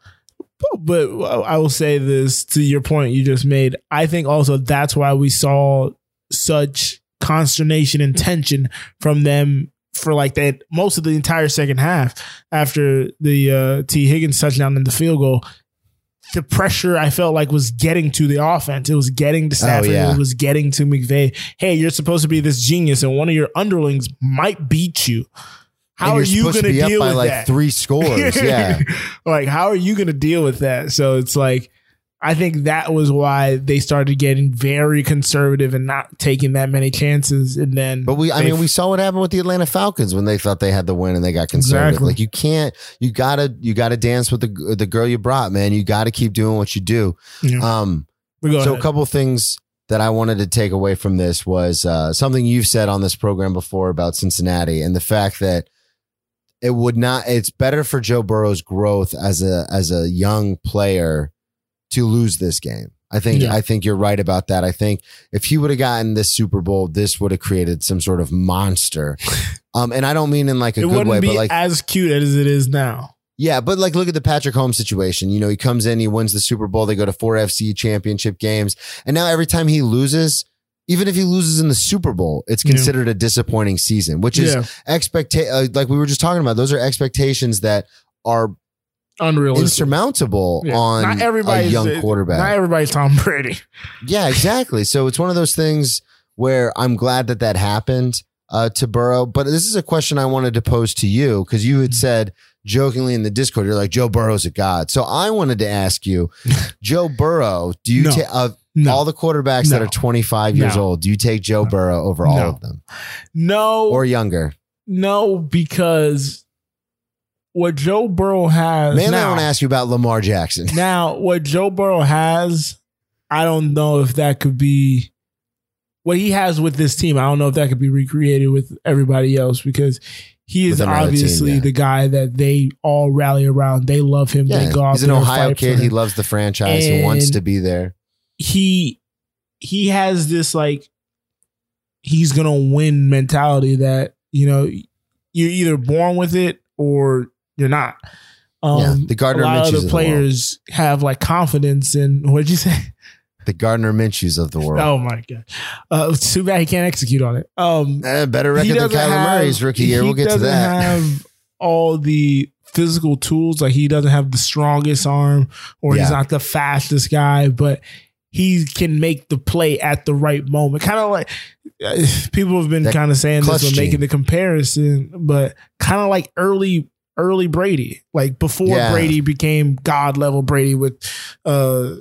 on. But I will say this to your point you just made. I think also that's why we saw such consternation and tension from them for like that most of the entire second half after the uh, Tee Higgins touchdown and the field goal. The pressure I felt like was getting to the offense. It was getting to Stafford. yeah. It was getting to McVay. Hey, you're supposed to be this genius, and one of your underlings might beat you. How are you going to deal up by with like that? three scores? Yeah. like how are you going to deal with that so it's like i think that was why they started getting very conservative and not taking that many chances and then But we, I mean, we saw what happened with the Atlanta Falcons when they thought they had the win and they got conservative. Exactly. Like you can't, you gotta, you gotta dance with the the girl you brought, man. You got to keep doing what you do. Yeah. Um, so a ahead. couple things that I wanted to take away from this was uh, something you've said on this program before about Cincinnati and the fact that it would not. It's better for Joe Burrow's growth as a as a young player to lose this game. I think Yeah. I think you're right about that. I think if he would have gotten this Super Bowl, this would have created some sort of monster. um, and I don't mean in like a it good way, be but like as cute as it is now yeah, but like look at the Patrick Mahomes situation. You know, he comes in, he wins the Super Bowl, they go to four AFC championship games, and now every time he loses, even if he loses in the Super Bowl, it's Yeah. considered a disappointing season, which is yeah uh, like we were just talking about. Those are expectations that are unrealistic insurmountable Yeah. on not a everybody's young quarterback. not everybody's tom brady Yeah, exactly. So it's one of those things where I'm glad that that happened uh, to Burrow. But this is a question I wanted to pose to you because you Mm-hmm. had said jokingly in the Discord, you're like Joe Burrow's a god. So I wanted to ask you, Joe Burrow, do you No. take of no all the quarterbacks that are 25 years No. old? Do you take Joe Burrow over all No. of them no or younger? no because what joe burrow has Mainly, I want to ask you about Lamar Jackson. Now, what Joe Burrow has, I don't know if that could be what he has with this team. I don't know if that could be recreated with everybody else because he is another team, obviously yeah. the guy that they all rally around. They love him. Yeah, they go he's an Ohio kid. He loves the franchise. he wants to be there. he he has this like he's gonna win mentality that you know you're either born with it or you're not. Um, Yeah, the Gardner a lot Minshews of of the the players have like confidence in what'd you say? The Gardner Minshews of the world. Oh my god! Uh, it's too bad he can't execute on it. Um, Eh, better record than doesn't Kyler have- Murray's rookie year. We'll get to doesn't that. Have all the physical tools, like he doesn't have the strongest arm, or he's not the fastest guy, but he can make the play at the right moment. Kind of like uh, people have been kind of saying this or making the comparison, but kind of like early. Early Brady, like before Yeah. Brady became God level Brady with uh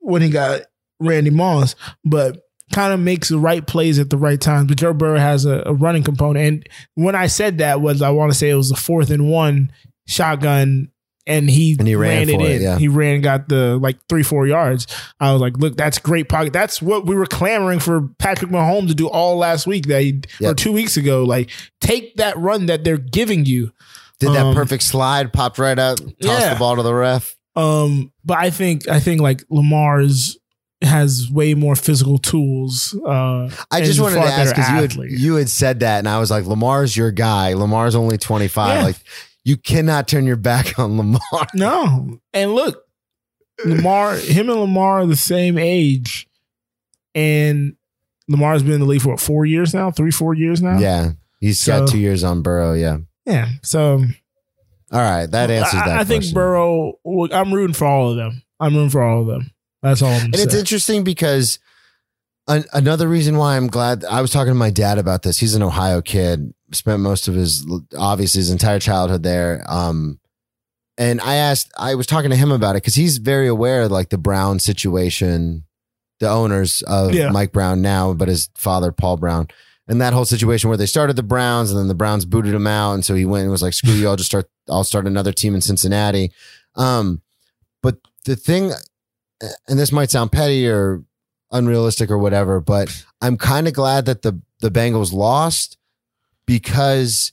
when he got Randy Moss, but kind of makes the right plays at the right times. But Joe Burrow has a, a running component. And when I said that was I want to say it was the fourth and one shotgun and he, And he ran ran, it in. yeah. He ran, got the like three, four yards. I was like, look, that's great pocket. That's what we were clamoring for Patrick Mahomes to do all last week that he, or two weeks ago. Like, take that run that they're giving you. Did that Um, perfect slide, popped right up, tossed Yeah. the ball to the ref. Um, but I think I think like Lamar's has way more physical tools. Uh, I just wanted to ask because you had, you had said that, and I was like, Lamar's your guy. Lamar's only 25. Yeah. Like, you cannot turn your back on Lamar. No. And look, Lamar, him and Lamar are the same age. And Lamar's been in the league for what, four years now? Three, four years now? Yeah. He's So- got two years on Burrow. Yeah. Yeah. So All right. That answers I, that I think. Burrow, look, I'm rooting for all of them. I'm rooting for all of them. That's all I'm And saying. it's interesting because an, another reason why I'm glad I was talking to my dad about this. He's an Ohio kid, spent most of his obviously his entire childhood there. Um, and I asked, I was talking to him about it because he's very aware of like the Brown situation, the owners of Yeah. Mike Brown now, but his father Paul Brown. And that whole situation where they started the Browns and then the Browns booted him out. And so he went and was like, screw you, I'll just start, I'll start another team in Cincinnati. Um, but the thing, and this might sound petty or unrealistic or whatever, but I'm kind of glad that the, the Bengals lost because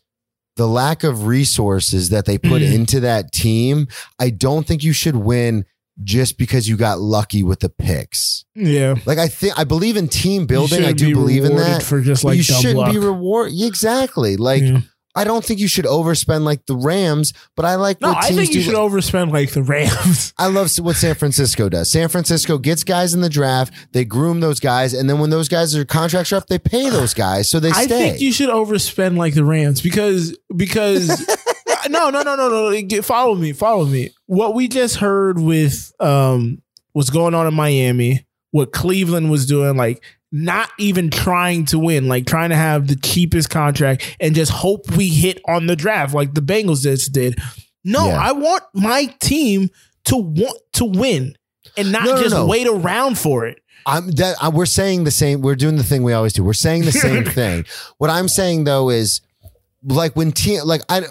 the lack of resources that they put Mm. into that team, I don't think you should win just because you got lucky with the picks. yeah. Like I think I believe in team building. I do be believe in that. For just like you shouldn't luck. be reward exactly. Like Yeah. I don't think you should overspend like the Rams, but I like No, I think you should overspend like the Rams. I love what San Francisco does. San Francisco gets guys in the draft, they groom those guys, and then when those guys are contracts are up, they pay those guys so they stay. I stay. think you should overspend like the Rams because because no no no no no follow me follow me. What we just heard with um what's going on in Miami, what Cleveland was doing, like not even trying to win, like trying to have the cheapest contract and just hope we hit on the draft like the Bengals just did. No, Yeah. I want my team to want to win and not No, no, just no. wait around for it. I'm that uh, we're saying the same. We're doing the thing we always do. We're saying the same thing. What I'm saying though is, like when team, like I,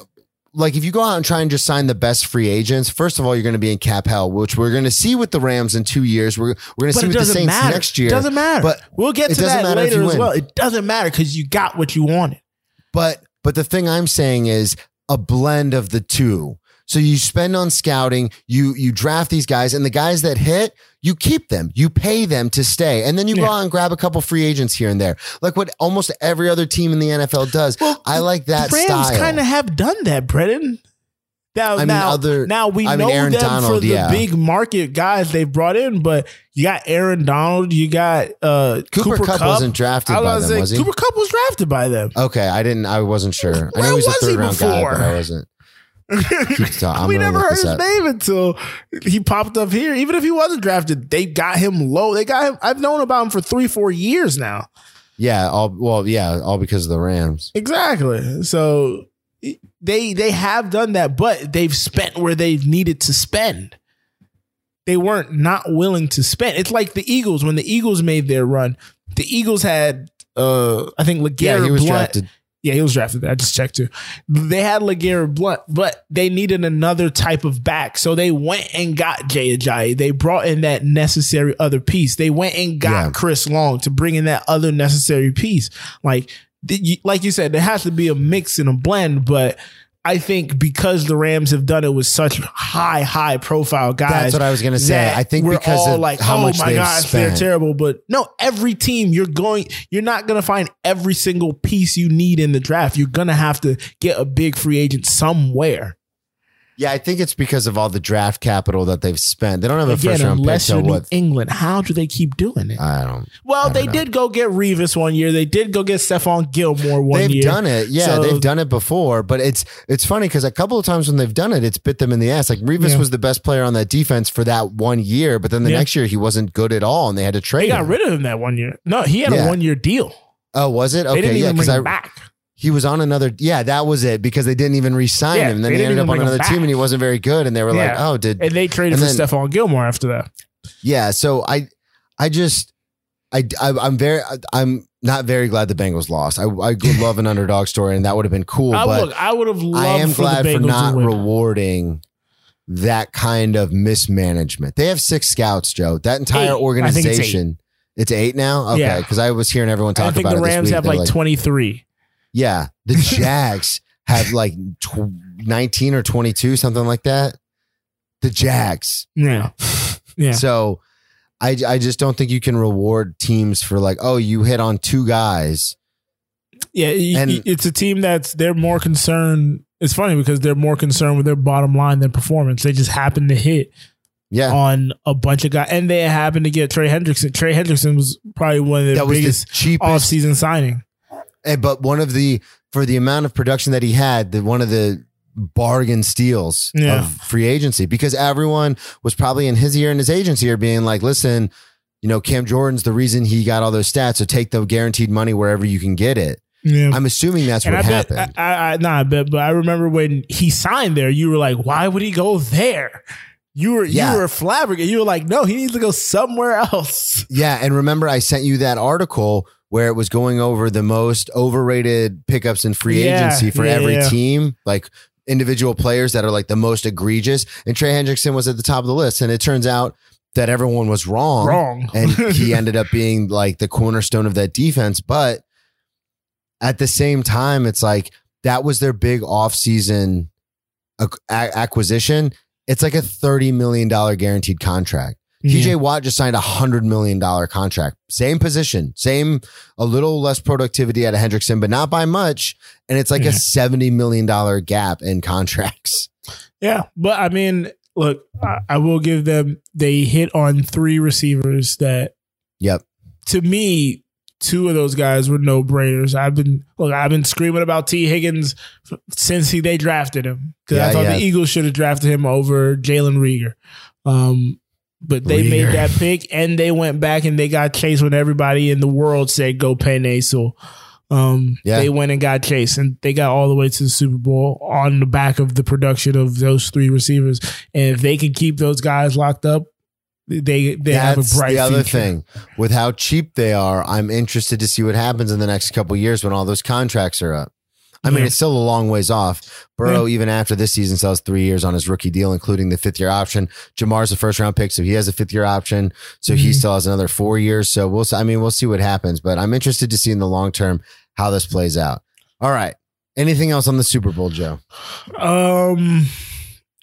like if you go out and try and just sign the best free agents, first of all, you're going to be in cap hell, which we're going to see with the Rams in two years. We're we're going to see with the Saints matter. next year. It doesn't matter. But we'll get to that later as win. well. It doesn't matter because you got what you wanted. But but the thing I'm saying is a blend of the two. So you spend on scouting, you you draft these guys, and the guys that hit, you keep them, you pay them to stay, and then you go out and grab a couple free agents here and there, like what almost every other team in the NFL does. I like that the Rams kind of have done that, Brennan. Now, I mean, now, other- now we I mean, know Aaron them for the yeah. big market guys they brought in, but you got Aaron Donald, you got uh, Cooper, Kupp, wasn't drafted I by them, like, was he? Cooper Kupp was drafted by them. okay, I didn't. I wasn't sure. I Where know he's a was he third round guy, but I wasn't. Keep talking. I'm we never heard his up. name until he popped up here. Even if he wasn't drafted, they got him low. They got him. I've known about him for three, four years now. Yeah, all well, yeah, all because of the Rams. Exactly. So they they have done that, but they've spent where they've needed to spend. They weren't not willing to spend. It's like the Eagles when the Eagles made their run. The Eagles had uh I think LeGarrette Yeah, he was Blunt. drafted. Yeah, he was drafted. I just checked too. They had LeGarrette Blunt, but they needed another type of back. So they went and got Jay Ajayi. They brought in that necessary other piece. They went and got Yeah. Chris Long to bring in that other necessary piece. Like, like you said, there has to be a mix and a blend, but I think because the Rams have done it with such high, high profile guys. That's what I was gonna say. I think we're because all of like, how oh much my gosh, they're terrible. But no, every team you're going, you're not gonna find every single piece you need in the draft. You're gonna have to get a big free agent somewhere. Yeah, I think it's because of all the draft capital that they've spent. They don't have a Again, first round pick unless till you're New what? England, how do they keep doing it? I don't. well, I they don't know. did go get Revis one year. They did go get Stephon Gilmore one year. They've done it. Yeah, So- they've done it before, but it's it's funny because a couple of times when they've done it, it's bit them in the ass. Like Revis Yeah. was the best player on that defense for that one year, but then the Yeah. next year he wasn't good at all, and they had to trade They got him. rid of him that one year. No, he had Yeah. a one year deal. oh, was it? They Okay, didn't yeah, even because bring I back. He was on another. Yeah, that was it because they didn't even re-sign Yeah, him. Then they he didn't ended up even on bring him another team, and he wasn't very good. And they were like, Yeah. "Oh, did And they traded And for then- Stephon Gilmore after that. Yeah, so I I just I, I am very I'm not very glad the Bengals lost. I I would love an underdog story, and that would have been cool. I, but look, I would have loved I am for glad the for not to win. rewarding that kind of mismanagement. They have six scouts, Joe. That entire Eight. I think it's organization. It's eight now. Okay, Yeah. because I was hearing everyone talk I think about the it this Rams week. have They're like, 23. Yeah, the Jags have like tw- 19 or 22, something like that. The Jags. Yeah. Yeah. So I, I just don't think you can reward teams for like, oh, you hit on two guys. Yeah, And- it's a team that's they're more concerned. It's funny because they're more concerned with their bottom line than performance. They just happen to hit Yeah. on a bunch of guys, and they happen to get Trey Hendrickson. Trey Hendrickson was probably one of the that was the biggest cheapest. off-season signing. Eh, but one of the, for the amount of production that he had, the one of the bargain steals Yeah. of free agency because everyone was probably in his ear and his agent's ear being like, listen, you know, Cam Jordan's the reason he got all those stats. So take the guaranteed money wherever you can get it. Yeah. I'm assuming that's and what I happened. I, I, I, nah, I bet, but I remember when he signed there, you were like, why would he go there? You were, Yeah. you were flabbergasted. You were like, no, he needs to go somewhere else. Yeah, and remember I sent you that article where it was going over the most overrated pickups in free Yeah, agency for yeah, every yeah. team, like individual players that are like the most egregious. And Trey Hendrickson was at the top of the list, and it turns out that everyone was wrong. Wrong. and he ended up being like the cornerstone of that defense. But at the same time, it's like that was their big offseason acquisition. It's like a $30 million guaranteed contract. TJ Watt just signed a hundred million dollar contract. Same position, same, a little less productivity out of Hendrickson, but not by much. And it's like Yeah. a seventy million dollar gap in contracts. Yeah, but I mean, look, I, I will give them. They hit on three receivers that, Yep. to me, two of those guys were no brainers. I've been look, I've been screaming about Tee Higgins f- since he they drafted him because I thought yeah. the Eagles should have drafted him over Jalen Reagor. Um, but they Reagor. made that pick and they went back and they got Chase when everybody in the world said go pay Naso. Um, Yeah. they went and got Chase and they got all the way to the Super Bowl on the back of the production of those three receivers. And if they can keep those guys locked up, they they have a That's bright the other future. thing. With how cheap they are, I'm interested to see what happens in the next couple years when all those contracts are up. I mean, Yeah. it's still a long ways off. Burrow, even after this season, still has three years on his rookie deal, including the fifth year option. Ja'Marr's a first round pick, so he has a fifth year option. So he Mhm. still has another four years. So we'll, see- I mean, we'll see what happens, but I'm interested to see in the long term how this plays out. All right. Anything else on the Super Bowl, Joe? Um,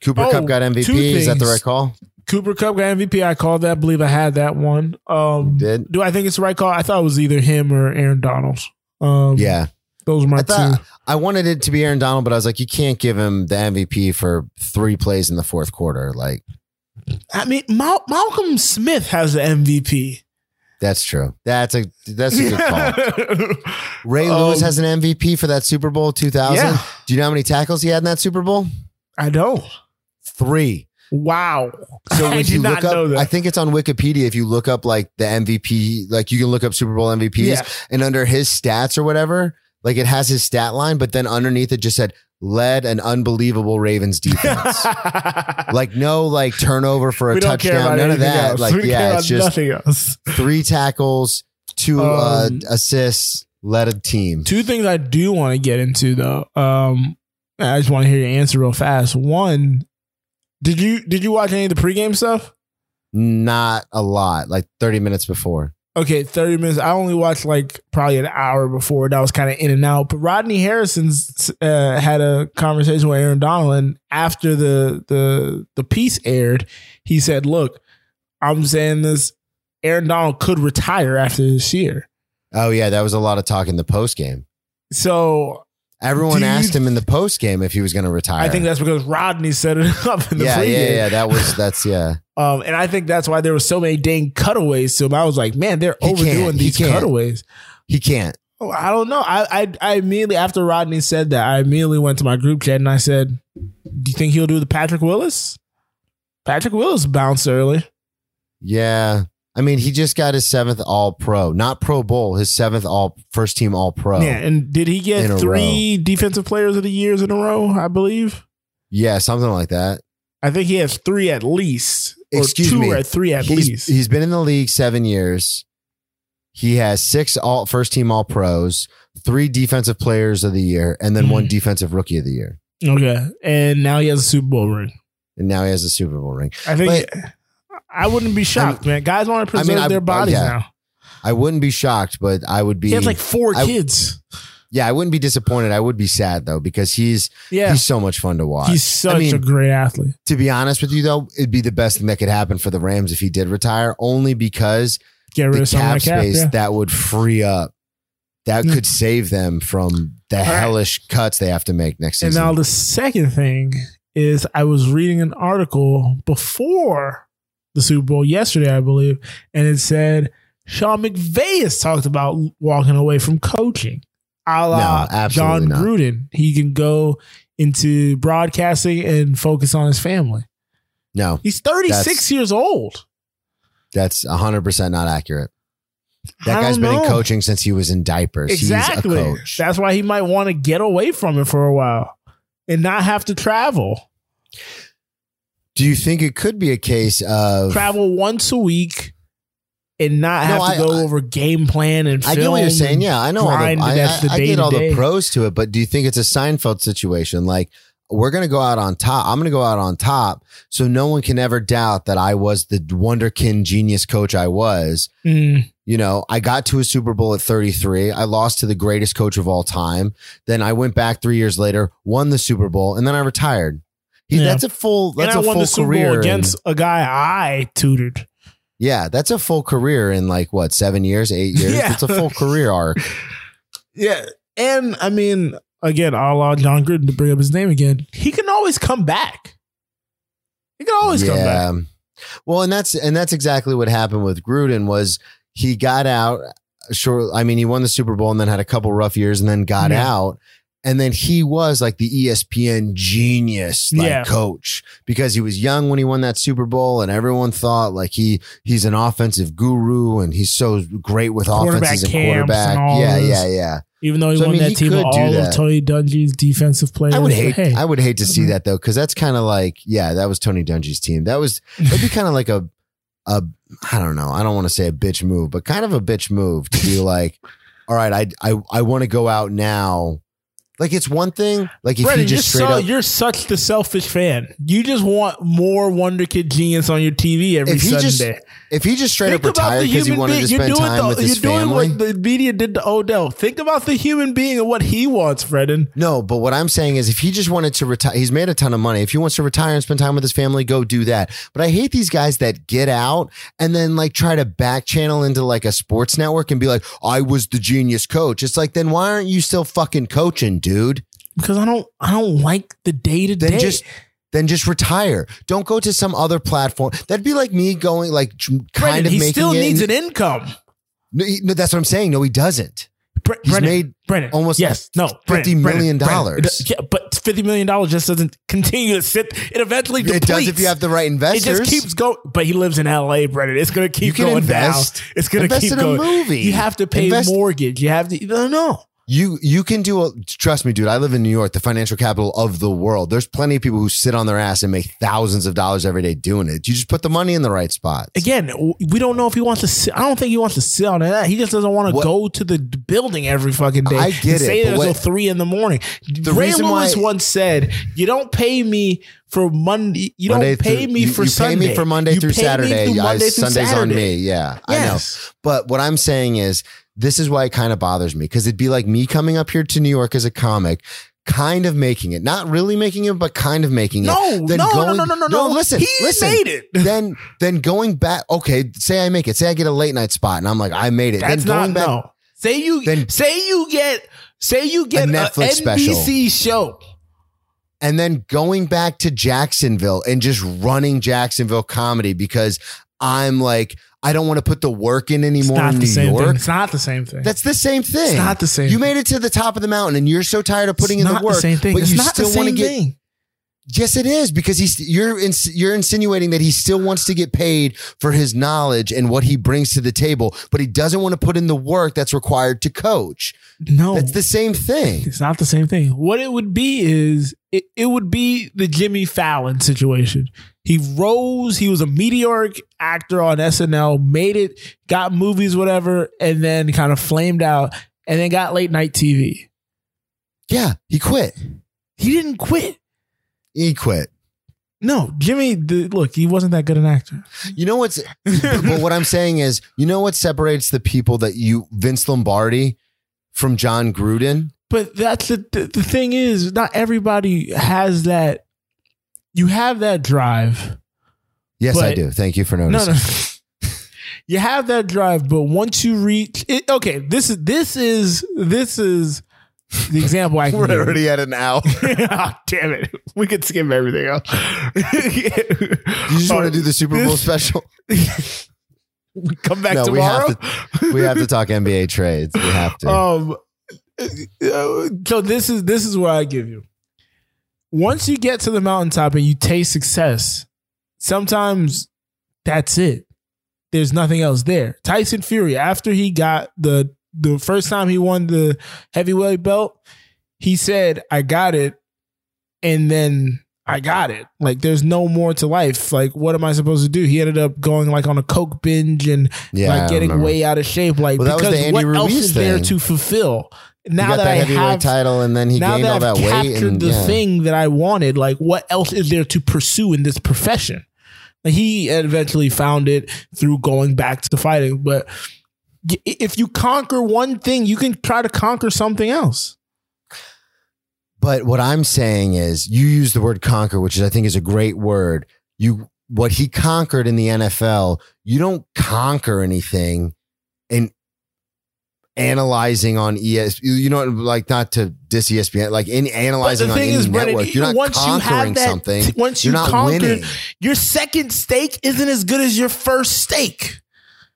Cooper Oh, Kupp got MVP. Is that the right call? Cooper Kupp got MVP. I called that. I believe I had that one. Um, Did? do I think it's the right call? I thought it was either him or Aaron Donald. Um, Yeah. Those were my I thought two. I wanted it to be Aaron Donald, but I was like, you can't give him the MVP for three plays in the fourth quarter. Like, I mean, Mal- Malcolm Smith has the MVP. that's true. That's a that's a good call. Ray Lewis Um, has an MVP for that Super Bowl 2000. Yeah. Do you know how many tackles he had in that Super Bowl? I know. Three. Wow. So when you look up. I think it's on Wikipedia. If you look up like the MVP, like you can look up Super Bowl MVPs, Yeah. and under his stats or whatever, like it has his stat line, but then underneath it just said led an unbelievable Ravens defense. like no like turnover for a we don't care touchdown, none of that. else. Like we yeah, it's just nothing else. three tackles, two uh, Um, assists, led a team. Two things I do want to get into though. Um, I just want to hear your answer real fast. One, did you did you watch any of the pregame stuff? Not a lot, like thirty minutes before. Okay, 30 minutes. I only watched like probably an hour before. That was kind of in and out. But Rodney Harrison's uh, had a conversation with Aaron Donald, and after the the the piece aired, he said, "Look, I'm saying this. Aaron Donald could retire after this year." Oh yeah, that was a lot of talk in the post game. So Everyone asked him in the post game if he was going to retire. I think that's because Rodney set it up in the yeah, yeah, yeah. That was that's yeah. Um, and I think that's why there were so many dang cutaways to him. I was like, man, they're He overdoing. He these can't. cutaways. He can't. Oh, I don't know. I, I I immediately after Rodney said that, I immediately went to my group chat and I said, "Do you think he'll do the Patrick Willis?" Patrick Willis bounced early. Yeah. I mean, he just got his seventh All Pro, not Pro Bowl, his seventh All First Team All Pro. Yeah, and did he get three defensive players of the years in a row? I believe. Yeah, something like that. I think he has three at least. Excuse two me. or three at He's, least. he's been in the league seven years. He has six all first team all pros, three defensive players of the year, and then one Mhm. defensive rookie of the year. Okay, and now he has a Super Bowl ring. And now he has a Super Bowl ring. I think I wouldn't be shocked, man. Guys want to I mean, preserve I- their bodies yeah. now. I wouldn't be shocked, but I would be. He has like four I- kids. Yeah, I wouldn't be disappointed. I would be sad though because he's Yeah, he's so much fun to watch. he's such I mean, a great athlete. to be honest with you though, it'd be the best thing that could happen for the Rams if he did retire, only because Get rid the of cap that cap. space Yeah. that would free up. That Mm. could save them from the right. hellish cuts they have to make next season. And now the second thing is I was reading an article before the Super Bowl yesterday, I believe, and it said Sean McVay has talked about walking away from coaching. A la No, Jon not. Gruden. He can go into broadcasting and focus on his family. no, He's 36 years old. that's hundred percent not accurate. That guy's been in coaching since he was in diapers. Exactly. He's a coach. That's why he might want to get away from it for a while and not have to travel. Do you think it could be a case of travel once a week and not No, have to I- go I- over game plan and I get what you're saying. Yeah, I know all the, I, I, I get all the pros to it, but do you think it's a Seinfeld situation? Like we're gonna go out on top. I'm gonna go out on top, so no one can ever doubt that I was the wonderkin genius coach I was. Mm, You know, I got to a Super Bowl at 33. I lost to the greatest coach of all time. Then I went back three years later, won the Super Bowl, and then I retired. He, Yeah. That's a full. That's and I a won full the Super career Bowl in- against a guy I tutored. Yeah, that's a full career in like what seven years, eight years. Yeah. It's a full career arc. Yeah. And I mean, again, a la Jon Gruden to bring up his name again, he can always come back. He can always come back. Well, and that's and that's exactly what happened with Gruden was he got out sure I mean he won the Super Bowl and then had a couple rough years and then got Yeah. out and then he was like the ESPN genius like Yeah. coach because he was young when he won that Super Bowl and everyone thought like he he's an offensive guru and he's so great with Quarterback offenses and camps and yeah, yeah, yeah. Even though he So, I won mean, that he team with could do all that. of Tony Dungy's defensive players. I would hate hey, I would hate to see Mhm. that though cuz that's kind of like yeah, that was Tony Dungy's team. That was it'd be kind of like a a I don't know. I don't want to say a bitch move, but kind of a bitch move to be like, all right, I I I want to go out now. Like it's one thing, like if Brendan, he just you're, straight so, up you're such the selfish fan. You just want more Wonder Kid genius on your TV every If he just Sunday. if he just straight Think up retired the because he wanted being. to You're spend doing time the- with his You're doing family. what the media did to Odell. Think about the human being and what he wants, Brendan. No, but what I'm saying is if he just wanted to retire, he's made a ton of money. If he wants to retire and spend time with his family, go do that. But I hate these guys that get out and then like try to back channel into like a sports network and be like, I was the genius coach. It's like, then why aren't you still fucking coaching, dude? Because I don't, I don't like the day to Then day. just then just retire. Don't go to some other platform. That'd be like me going like kind Brendan, of he making still it. needs an income. no, he- no, that's what I'm saying. No, he doesn't. Bre- He's Brendan, made Brendan, almost yes, no, $50 Brendan, million Brendan, dollars. Yeah, but fifty million dollars just doesn't continue to sit. It eventually depletes. It does if you have the right It investors. just keeps going, but he lives in L.A., Brendan. It's gonna keep You can going invest. down. It's gonna Invest keep in a going. movie. You have to pay Invest- mortgage. You have to. No, no. You you can do a trust me, dude. I live in New York, the financial capital of the world. There's plenty of people who sit on their ass and make thousands of dollars every day doing it. You just put the money in the right spot. Again, we don't know if he wants to. Sit, I don't think he wants to sit on that. He just doesn't want to go to the building every fucking day. I get it, but what- until three in the morning. The Ray reason Lewis why- once said, "You don't pay me for Monday. You Monday don't pay through- me you, for you Sunday. pay me for Monday You through pay me Saturday. through I- through Sunday's on me. Yeah, I know. But what I'm saying is, this is why it kind of bothers me because it'd be like me coming up here to New York as a comic, kind of making it, not really making it, but kind of making it. no, Then no, going- no, no, no, no. Listen, he listen. made it. then then going back. Okay, say I make it. Say I get a late night spot, and I'm like, I made it. That's then going not back. no. Say you Then- say you get say you get a Netflix special. NBC show. and then going back to Jacksonville and just running Jacksonville comedy because I'm like, I don't want to put the work in anymore. It's not in the New same York. thing. It's not the same thing. That's the same thing. It's not the same You made it to the top of the mountain and you're so tired of putting it's in the work. the same thing. But it's you not still the want to same get thing. Yes, it is because he's you're ins, you're insinuating that he still wants to get paid for his knowledge and what he brings to the table, but he doesn't want to put in the work that's required to coach. No, That's the same thing. It's not the same thing. What it would be is it, it would be the Jimmy Fallon situation. He rose. He was a meteoric actor on SNL, made it, got movies, whatever, and then kind of flamed out, and then got late night TV. Yeah, he quit. He didn't quit. He quit. No, Jimmy. The, look, he wasn't that good an actor. You know what's but what I'm saying is, you know what separates the people that you Vince Lombardi from Jon Gruden? But that's the, the the thing is, not everybody has that. You have that drive. Yes, I do. Thank you for noticing. no. you have that drive, but once you reach, it, okay, this is this is this is the example I can. We're give. already at an hour. Ah, damn it, we could skip everything else. You just want to do the Super Bowl special? Come back No, we tomorrow. have to. We have to talk NBA trades. We have to. Um, uh, so this is this is what I give you. Once you get to the mountaintop and you taste success, sometimes that's it. There's nothing else there. Tyson Fury, after he got the the first time he won the heavyweight belt, he said, "I got it," and then I got it. Like there's no more to life. Like what am I supposed to do? He ended up going like on a coke binge and yeah, like getting way out of shape. Like Well, because what else Ruiz is there to fulfill? Now that, that, I heavyweight have title, and then he now gained all that that I've weight. captured And the yeah. thing that I wanted, like what else is there to pursue in this profession? Like, he eventually found it through going back to fighting. But if you conquer one thing, you can try to conquer something else. But what I'm saying is, you use the word conquer, which is I think is a great word. You what he conquered in the NFL, you don't conquer anything in analyzing on ES. You know, like not to diss ESPN, like in analyzing on any Brennan, network. You're not once you have that- something. once You're not conquer, winning. your second stake isn't as good as your first stake.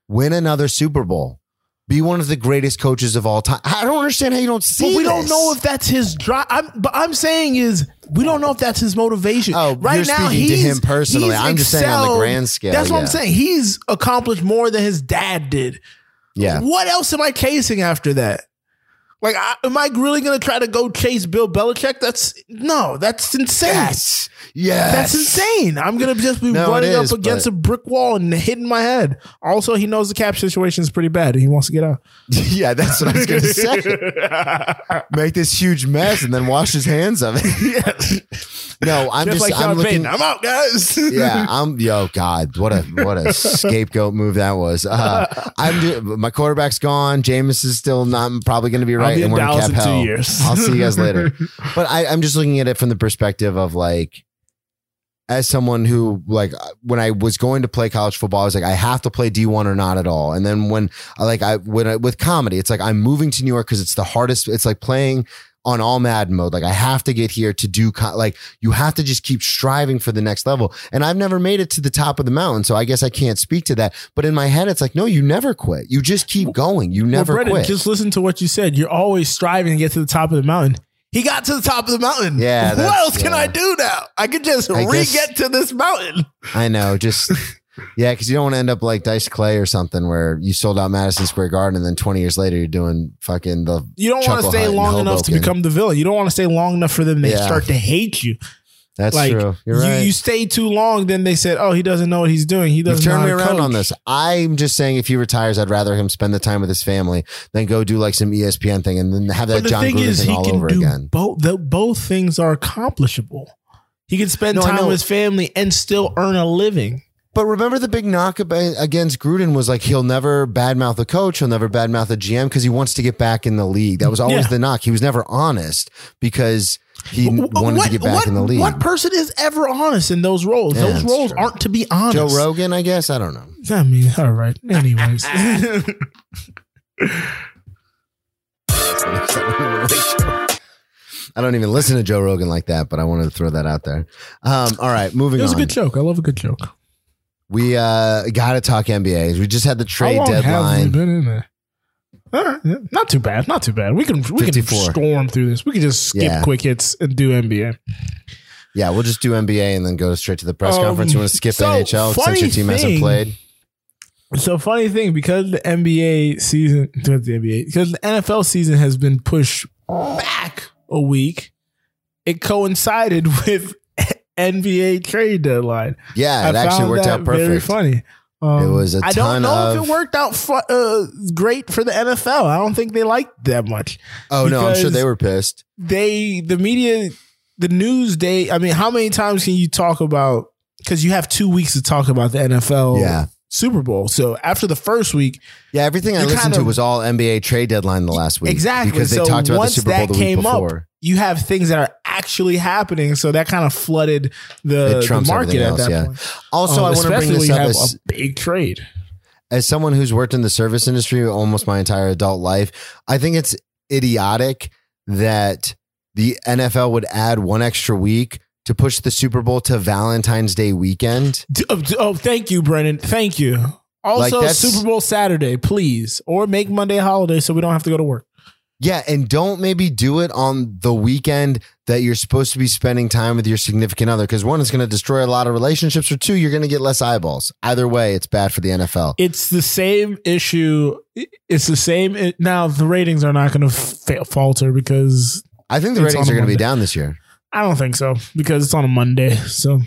Win another Super Bowl. Be one of the greatest coaches of all time. I don't understand how you don't see. But we don't know if that's his drive. I'm, but I'm saying is we don't know if that's his motivation. Oh, right now speaking to he's him personally. he's I'm just saying on the grand scale, That's what I'm saying. He's accomplished more than his dad did. Yeah. What else am I chasing after that? Like, I, am I really going to try to go chase Bill Belichick? That's no, that's insane. Yes. Yes. That's insane. I'm gonna just be No, running is, up against but- a brick wall and hitting my head. Also, he knows the cap situation is pretty bad and he wants to get out. yeah, that's what I was going to say. Make this huge mess and then wash his hands of it. No, I'm Just just, like I'm looking. I'm out, guys. yeah, I'm. Yo, God, what a what a scapegoat move that was. Uh, I'm. My quarterback's gone. Jameis is still not probably going to be right, be and in we're in cap hell. years. I'll see you guys later. But I, I'm just looking at it from the perspective of like, as someone who like uh, when I was going to play college football, I was like, I have to play D1 or not at all. And then when I like I when I, with comedy, it's like I'm moving to New York because it's the hardest. It's like playing on all Madden mode. Like I have to get here to do co- like you have to just keep striving for the next level. And I've never made it to the top of the mountain, so I guess I can't speak to that. But in my head, it's like, no, you never quit. You just keep going. You never well, Brendan, quit. just listen to what you said. You're always striving to get to the top of the mountain. He got to the top of the mountain. Yeah, What else can. I do now? I could just I re get to this mountain. I know, just yeah, because you don't want to end up like Dice Clay or something where you sold out Madison Square Garden and then 20 years later you're doing fucking the You don't want to stay long enough to become the villain. You don't want to stay long enough for them to Yeah. start to hate you. That's like true. You're you, right. you stay too long, then they said, "Oh, he doesn't know what he's doing. He You've doesn't." turned me know how to around coach." on this. I'm just saying, if he retires, I'd rather him spend the time with his family than go do like some ESPN thing and then have that the Jon thing Gruden is, thing he all can over do again. both. The, both things are accomplishable. He can spend No, time with his family and still earn a living. But remember the big knock against Gruden was like he'll never badmouth a coach, he'll never badmouth a GM because he wants to get back in the league. That was always Yeah. the knock. He was never honest because he wanted what, to get back what- in the league. What person is ever honest in those roles? Yeah, those roles true. aren't to be honest. Joe Rogan, I guess. I don't know. I mean, all right. Anyways, I don't even listen to Joe Rogan like that, but I wanted to throw that out there. Um, all right, moving on. it was on. a good joke. I love a good joke. We uh, got to talk NBA. We just had the trade How long have we deadline. been in there? All right, not too bad. Not too bad. We can we can storm through this. We can just skip Yeah. quick hits and do NBA. Yeah, we'll just do NBA and then go straight to the press Um, conference. You want to skip so, NHL since your team hasn't played? So funny thing because the NBA season, because the NBA, because the NFL season has been pushed back a week. It coincided with NBA trade deadline. Yeah, it I actually worked out perfect. Very funny. Um, It was a I don't ton know if it worked out fu- uh, great for the NFL. I don't think they liked that much. Oh no, I'm sure they were pissed. They, the media, the news day. I mean, how many times can you talk about? Because you have two weeks to talk about the NFL Yeah. Super Bowl. So after the first week, Yeah, everything I listened kind to was all NBA trade deadline the last week. Exactly. Because they So talked about the once Super Bowl that the week came up, you have things that are actually happening. So that kind of flooded the, the market at else, that yeah. point. Also, Um, I want to bring this up have as, a big trade. as someone who's worked in the service industry almost my entire adult life. I think it's idiotic that the NFL would add one extra week to push the Super Bowl to Valentine's Day weekend. Oh, oh, thank you, Brennan. Thank you. Also, that's- Super Bowl Saturday, please, or make Monday a holiday so we don't have to go to work. Yeah, and don't maybe do it on the weekend that you're supposed to be spending time with your significant other because one, it's going to destroy a lot of relationships, or two, you're going to get less eyeballs. Either way, it's bad for the NFL. It's the same issue. It's the same. Now the ratings are not going to fa- falter because I think the ratings are going to be down this year. I don't think so because it's on a Monday. So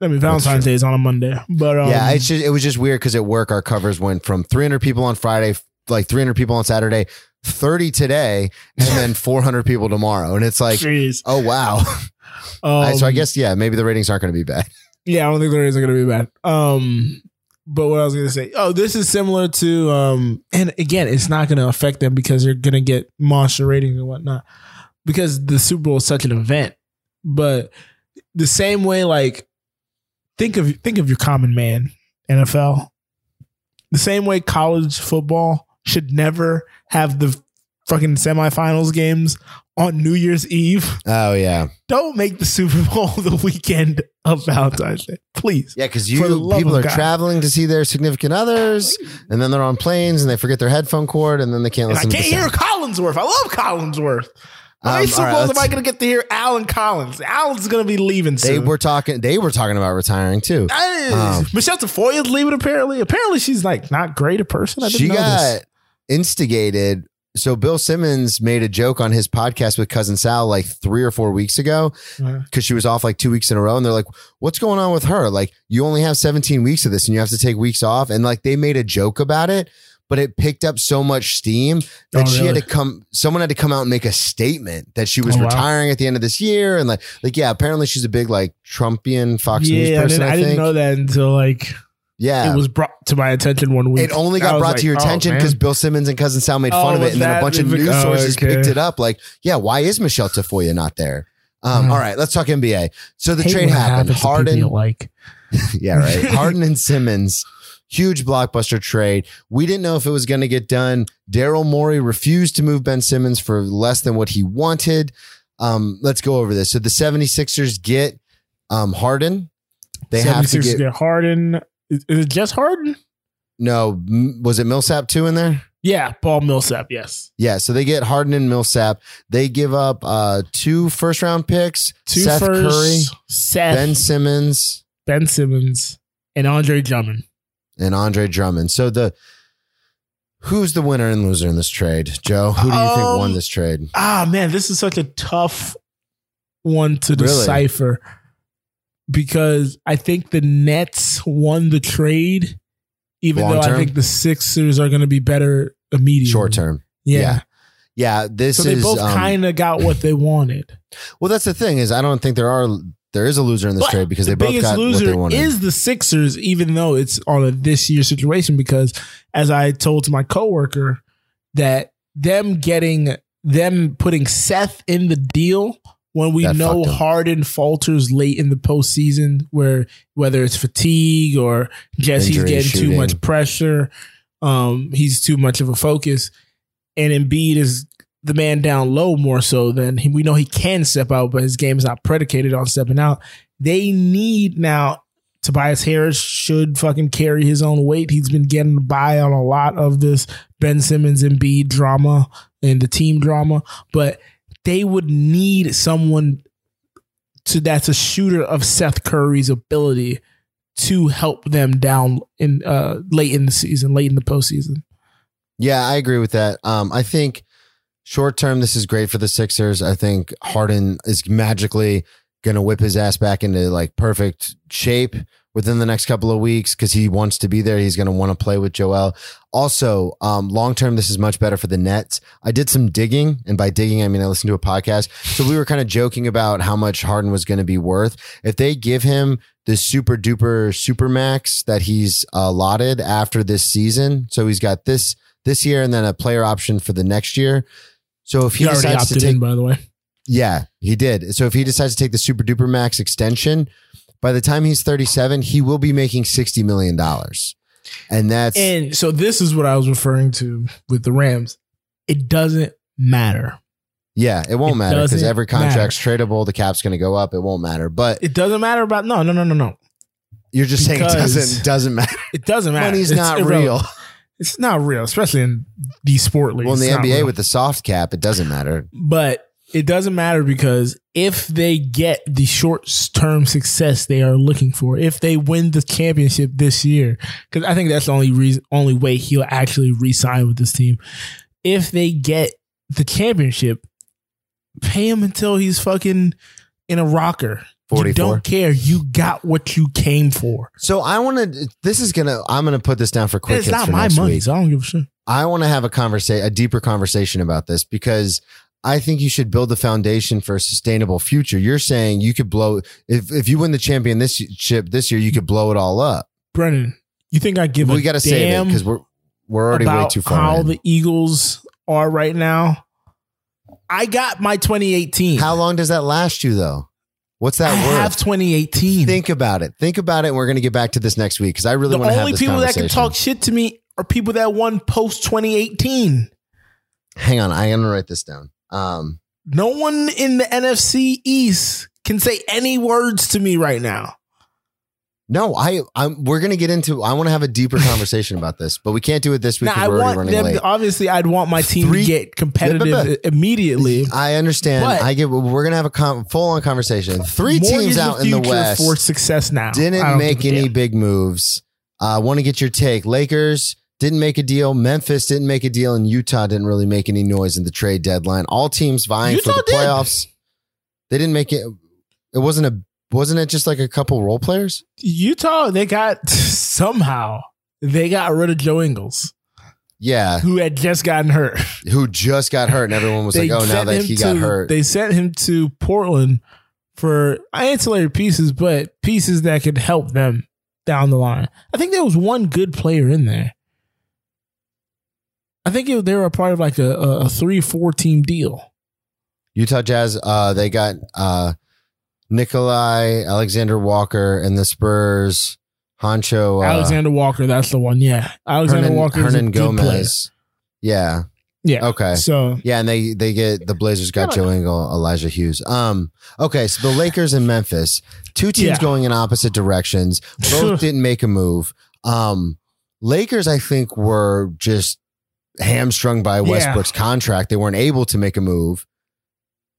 I mean, Valentine's Day is on a Monday, but um, yeah, it's just it was just weird because at work our covers went from 300 people on Friday, like 300 people on Saturday, 30 today, and then 400 people tomorrow, and it's like, oh wow. Um, so I guess yeah, maybe the ratings aren't going to be bad. Yeah, I don't think the ratings are going to be bad. Um, but what I was going to say, oh, this is similar to, um, and again, it's not going to affect them because they're going to get monster ratings and whatnot because the Super Bowl is such an event. But the same way, like, think of think of your common man, NFL. The same way college football should never have the fucking semifinals games on New Year's Eve. Oh yeah, Don't make the Super Bowl the weekend of Valentine's Day, please. yeah, because you people are God. traveling to see their significant others, and then they're on planes and they forget their headphone cord, and then they can't And I listen. can't the hear sound. Collinsworth. I love Collinsworth. How Um, Super all right, am I going to get to hear Alan Collins? Alan's going to be leaving They were talking. They were talking about retiring too. Hey, um, Michelle Tafoya is leaving. Apparently, apparently she's like not great a person. I didn't she got this. instigated. So Bill Simmons made a joke on his podcast with cousin Sal like three or four weeks ago because she was off like two weeks in a row, and they're like, "What's going on with her? Like, you only have 17 weeks of this, and you have to take weeks off." And like they made a joke about it, but it picked up so much steam that Oh, she had to come. Someone had to come out and make a statement that she was Oh, wow. retiring at the end of this year, and like, like yeah, apparently she's a big like Trumpian Fox News Yeah, I person. didn't, I, I didn't know that until like yeah, it was brought to my attention one week. It only got brought like, to your oh, attention because Bill Simmons and Cousin Sal made Oh, fun of it, and then a bunch of news oh, sources okay. picked it up. Like, yeah, why is Michelle Tafoya not there? Um, Hmm. All right, let's talk NBA. So the trade happened. happens to people you Harden, like yeah, right. Harden and Simmons, huge blockbuster trade. We didn't know if it was going to get done. Daryl Morey refused to move Ben Simmons for less than what he wanted. Um, let's go over this. So the 76ers get um, Harden. They have to 76ers get, get Harden. Is, it just Harden? no, was it Millsap too in there? Yeah, Paul Millsap. Yes, Yeah, so they get Harden and Millsap. They give up uh, two first round picks, two Seth firsts, Curry, Seth, Ben Simmons, ben, Simmons, Simmons, and Andre Drummond. And Andre Drummond. So the who's the winner and loser in this trade, Joe? Who do you think Um, won this trade? Ah, man, this is such a tough one to Really? decipher because I think the Nets won the trade, even Long though I think the Sixers are going to be better immediately. Short term. yeah. yeah. Yeah, this So they is both um, kind of got what they wanted. well. That's the thing is, I don't think there are there is a loser in this But trade because the they both biggest got what they loser wanted. is the Sixers, even though it's on a this year situation. Because as I told to my coworker, that them getting them putting Seth in the deal when we That know. Harden falters late in the postseason, where whether it's fatigue or just he's Injury, getting too much pressure, um, he's too much of a focus, and Embiid is the man down low more so than he, we know he can step out, but his game is not predicated on stepping out. They need now. Tobias Harris should fucking carry his own weight. He's been getting by on a lot of this Ben Simmons and Embiid drama and the team drama, but they would need someone to that's a shooter of Seth Curry's ability to help them down in uh late in the season, late in the postseason. Yeah, I agree with that. Um, I think short term, this is great for the Sixers. I think Harden is magically gonna whip his ass back into like perfect shape within the next couple of weeks because he wants to be there. He's gonna want to play with Joel. Also, um, long term, this is much better for the Nets. I did some digging, and by digging, I mean I listened to a podcast. So we were kind of joking about how much Harden was going to be worth if they give him the super duper super max that he's allotted after this season. So he's got this this year and then a player option for the next year. So if he, He already decides to take, in, by the way. yeah, he did. So if he decides to take the super duper max extension, by the time he's 37, he will be making 60 million dollars. And that's And so this is what I was referring to with the Rams. It doesn't matter. yeah, it won't It matter because every contract's tradable, the cap's going to go up, it won't matter. But It doesn't matter about no, no, no, no, no. you're just saying it doesn't doesn't matter. It doesn't matter. Money's It's not irrelevant. real. It's not real, especially in these sport leagues. Well, in the NBA real. with the soft cap, it doesn't matter. but it doesn't matter because if they get the short term success they are looking for, if they win the championship this year, because I think that's the only reason, only way he'll actually re-sign with this team. If they get the championship, pay him until he's fucking in a rocker. You don't care. You got what you came for. So I want to. This is gonna. I'm gonna put this down for quick it's not my money, so I don't give a shit. I want to have a conversation, a deeper conversation about this because I think you should build the foundation for a sustainable future. You're saying you could blow if if you win the champion this ship this year, you could blow it all up. Brennan, you think I give we got to save it because we're we're already way too far. how in. the Eagles are right now. I got my 2018. how long does that last you though? What's that I have 2018. Think about it. Think about it. And we're going to get back to this next week because I really want to have only people that can talk shit to me are people that won post 2018. Hang on, I'm going to write this down. Um, No one in the NFC East can say any words to me right now. No, I, I'm. We're going to get into. I want to have a deeper conversation about this, but we can't do it this week Now, I we're already want running them. late. Obviously, I'd want my team Three- to get competitive Yeah, but- immediately. I understand. But- I get. We're gonna have a con- full on conversation. Three Mortgage teams out in the future West for success now. I didn't don't make give a any damn. big moves. I uh, want to get your take. Lakers didn't make a deal. Memphis didn't make a deal, and Utah didn't really make any noise in the trade deadline. All teams vying for the did. playoffs. They didn't make it. It wasn't a. Wasn't it just like a couple role players? Utah, they got somehow they got rid of Joe Ingles, Yeah, who had just gotten hurt. who just got hurt, and everyone was like, "Oh, now that he got hurt." They sent him to Portland for ancillary pieces, but pieces that could help them down the line. I think there was one good player in there. I think it, they were a part of like a, a, a three four team deal. Utah Jazz, uh, they got uh, Nickeil, Alexander Walker, and the Spurs. Juancho, uh, Alexander Walker, that's the one. Yeah, Alexander Hernan, Walker is a Hernan good. Gomez. Yeah. Yeah. Okay. So Yeah, and they they get the Blazers got Joe Ingles, Elijah Hughes. Um. Okay, so the Lakers and Memphis, two teams Yeah. going in opposite directions. Both didn't make a move. Um. Lakers, I think, were just hamstrung by Westbrook's contract. They weren't able to make a move.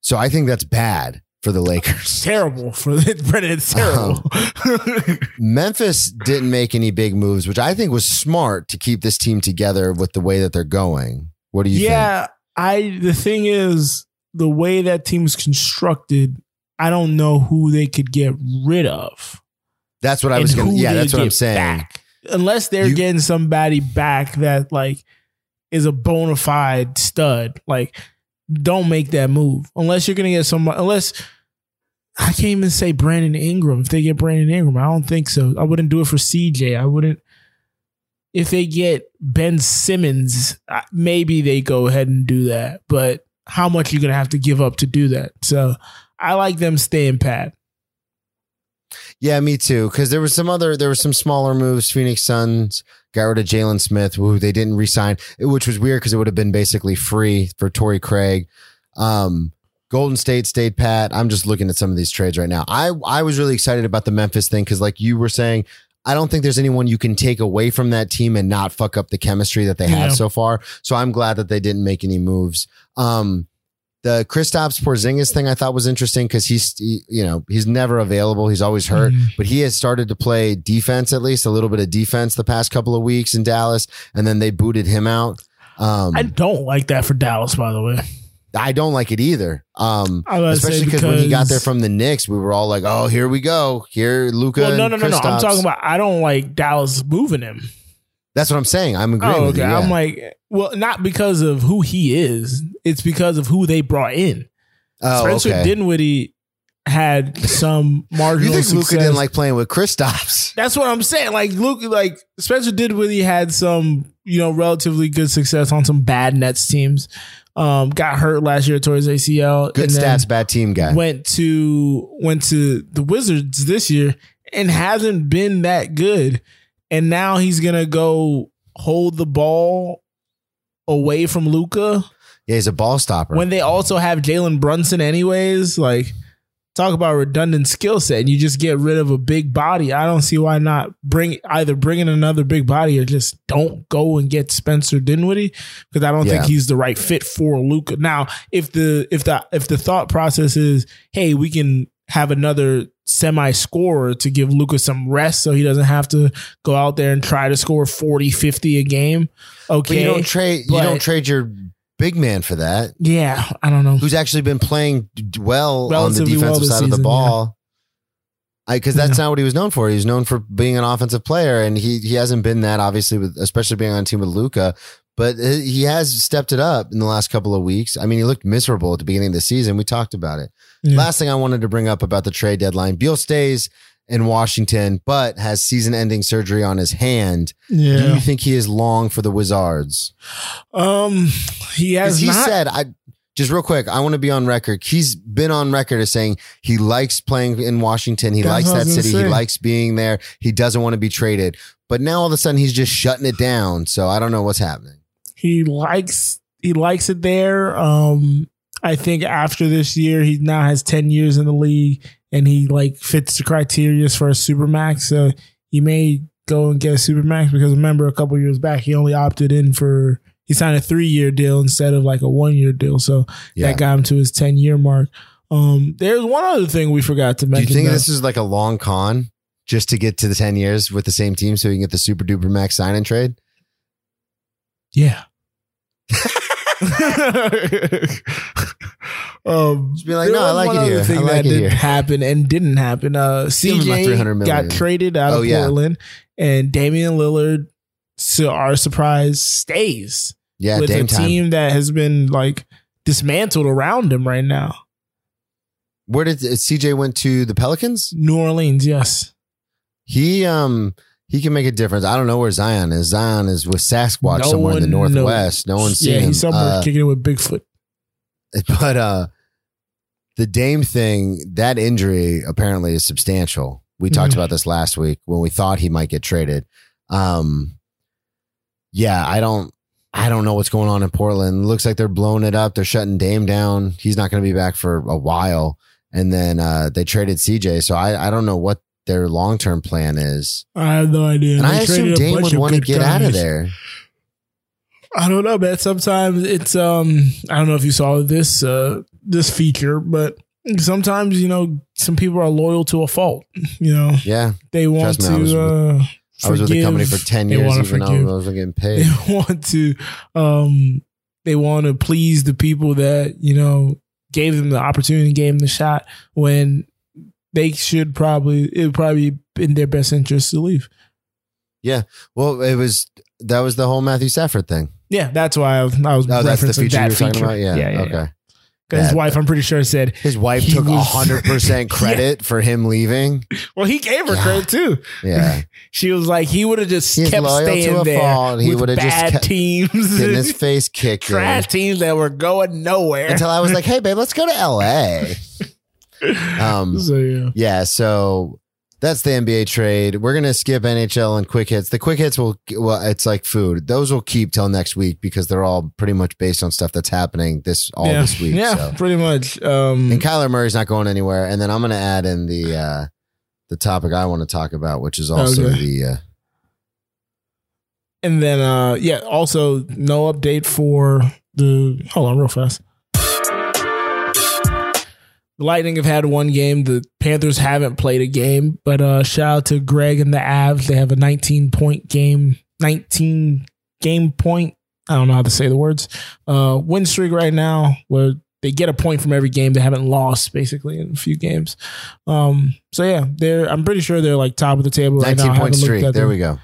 So I think that's bad for the Lakers. terrible for Brennan. It's um, terrible. Memphis didn't make any big moves, which I think was smart to keep this team together with the way that they're going. What do you think? yeah, I. The thing is, the way that team is constructed, I don't know who they could get rid of. That's what I was going to. Yeah, that's what I'm saying. back. Unless they're You- getting somebody back that like is a bona fide stud, like don't make that move unless you're gonna get somebody. Unless I can't even say Brandon Ingram. If they get Brandon Ingram, I don't think so. I wouldn't do it for CJ. I wouldn't. If they get Ben Simmons, maybe they go ahead and do that. But how much are you gonna have to give up to do that? So I like them staying pat. Yeah, me too. Because there was some other, there were some smaller moves. Phoenix Suns got rid of Jalen Smith, who they didn't re-sign, which was weird because it would have been basically free for Torrey Craig. Um, Golden State stayed pat. I'm just looking at some of these trades right now. I I was really excited about the Memphis thing because, like you were saying, I don't think there's anyone you can take away from that team and not fuck up the chemistry that they have Yeah. so far. So I'm glad that they didn't make any moves. Um, the Kristaps Porzingis thing I thought was interesting because he's he, you know he's never available. He's always hurt, Mhm. but he has started to play defense at least a little bit of defense the past couple of weeks in Dallas, and then they booted him out. Um, I don't like that for Dallas, by the way. I don't like it either. Um, I was gonna say especially because when he got there from the Knicks, we were all like, "Oh, here we go. Here, Luka." Well, no, no, no, no. I'm talking about. I don't like Dallas moving him. That's what I'm saying. I'm agreeing. Oh, with okay. you, yeah. I'm like, well, not because of who he is. It's because of who they brought in. oh, Spencer okay. Dinwiddie had some You marginal think success. Luka didn't like playing with Kristaps? That's what I'm saying. Like Luke, like Spencer Dinwiddie had some, you know, relatively good success on some bad Nets teams. Um, got hurt last year towards ACL. Good stats, bad team guy. Went to went to the Wizards this year and hasn't been that good. And now he's gonna go hold the ball away from Luka yeah, he's a ball stopper. when they also have Jalen Brunson, anyways. Like, talk about redundant skill set, and you just get rid of a big body. I don't see why not bring either bring in another big body or just don't go and get Spencer Dinwiddie because I don't think he's the right fit for Luka. Now, if the if the if the thought process is, hey, we can have another semi scorer to give Luka some rest so he doesn't have to go out there and try to score 40 50 a game but okay you don't trade. You don't trade your big man for that. yeah i don't know Who's actually been playing well Relatively on the defensive this side of the season, ball. Because that's not what he was known for. He was known for being an offensive player, and he he hasn't been that obviously, with especially being on a team with Luka. But he he has stepped it up in the last couple of weeks. I mean, he looked miserable at the beginning of the season. We talked about it. Yeah. Last thing I wanted to bring up about the trade deadline: Beal stays in Washington, but has season-ending surgery on his hand. Do you think he is long for the Wizards? Um, he has he not. said, I just real quick, I want to be on record. He's been on record as saying he likes playing in Washington. He That's likes that city. He likes being there. He doesn't want to be traded. But now all of a sudden he's just shutting it down. So I don't know what's happening. he likes he likes it there. Um, I think after this year, he now has ten years in the league, and he like fits the criteria for a supermax. So he may go and get a supermax because remember a couple years back he only opted in for he signed a three year deal instead of like a one year deal. So Yeah. that got him to his ten year mark. Um, there's one other thing we forgot to mention. Do you think though. this is like a long con just to get to the 10 years with the same team so you can get the super duper max sign and trade? Yeah. um, Just be like, no, I like it here. Thing I like that it didn't here. happen and didn't happen. Uh, Give him my 300 CJ got traded out Oh, of yeah. Portland, and Damian Lillard, to our surprise, stays Yeah, with Dame a time. team that has been like dismantled around him right now. Where did CJ went to the Pelicans? New Orleans, yes. He um he can make a difference. I don't know where Zion is. Zion is with Sasquatch No somewhere in the northwest. No one's seen yeah, him. he's somewhere Uh, kicking it with Bigfoot. but uh the Dame thing, that injury apparently is substantial. We talked Mhm. about this last week when we thought he might get traded. Um yeah, I don't I don't know what's going on in Portland. Looks like they're blowing it up. They're shutting Dame down. He's not going to be back for a while. And then uh they traded CJ, so I I don't know what their long-term plan is. I have no idea. And They I assume Dame would want to get out of there. I don't know, man. Sometimes it's um I don't know if you saw this uh this feature, but sometimes, you know, some people are loyal to a fault. You know, Yeah. they want me, to uh I was with the company for 10 years, even though I wasn't getting paid. They want to um they want to please the people that, you know, gave them the opportunity, gave them the shot when they should probably it would probably be in their best interest to leave. Yeah. Well, it was, that was the whole Matthew Stafford thing. Yeah, that's why I was, I was Oh, that's the referencing feature that you were talking about? Yeah. yeah, yeah. okay. Because his wife, I'm pretty sure, said, His wife He took was- 100% credit for him leaving. well, he gave her God. credit too. Yeah. She was like, he would have just He's kept loyal to staying a there fault. He would've just bad kept teams, Getting his face kicked in. trash teams that were going nowhere. Until I was like, hey, babe, let's go to LA. Um, so yeah, yeah. So that's the NBA trade. We're going to skip NHL and quick hits. The quick hits will, well, it's like food. Those will keep till next week because they're all pretty much based on stuff that's happening this, all yeah, this week. yeah, So. pretty much. Um, And Kyler Murray's not going anywhere. And then I'm going to add in the uh, the topic I want to talk about, which is also Okay. the uh, and then uh, yeah, also no update for the. Hold on, real fast. The Lightning have had one game. The Panthers haven't played a game, but uh, shout out to Greg and the Avs. They have a 19 point game, 19 game point. I don't know how to say the words. Uh, win streak right now. Where they get a point from every game. They haven't lost basically in a few games. Um, so yeah, they're I'm pretty sure they're like top of the table right now. Nineteen haven't point streak. There them. we go.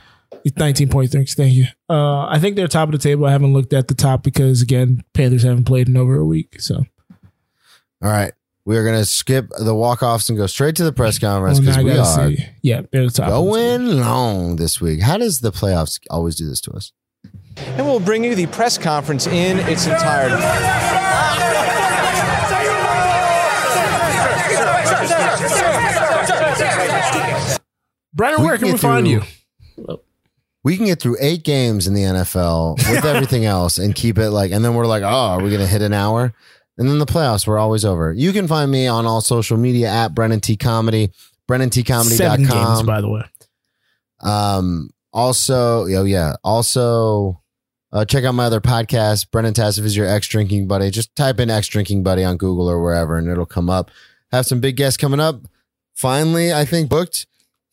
19 point streaks. Thank you. Uh, I think they're top of the table. I haven't looked at the top because again, Panthers haven't played in over a week. So All right. We are gonna skip the walk offs and go straight to the press oh, conference because I we are see. Yeah, they're the top. of the table. going long this week. How does the playoffs always do this to us? And we'll bring you the press conference in its entirety. Brandon, We where can can we get find you? We can get through eight games in the NFL with everything else and keep it like, and then we're like, oh, are we going to hit an hour? And then the playoffs, we're always over. You can find me on all social media at Brennan T Comedy, Seven games, BrennanTComedy.com. by the way. Um, also, oh yeah, also uh, check out my other podcast, Brennan Tassif is your ex drinking buddy. Just type in ex drinking buddy on Google or wherever, and it'll come up. Have some big guests coming up. Finally, I think booked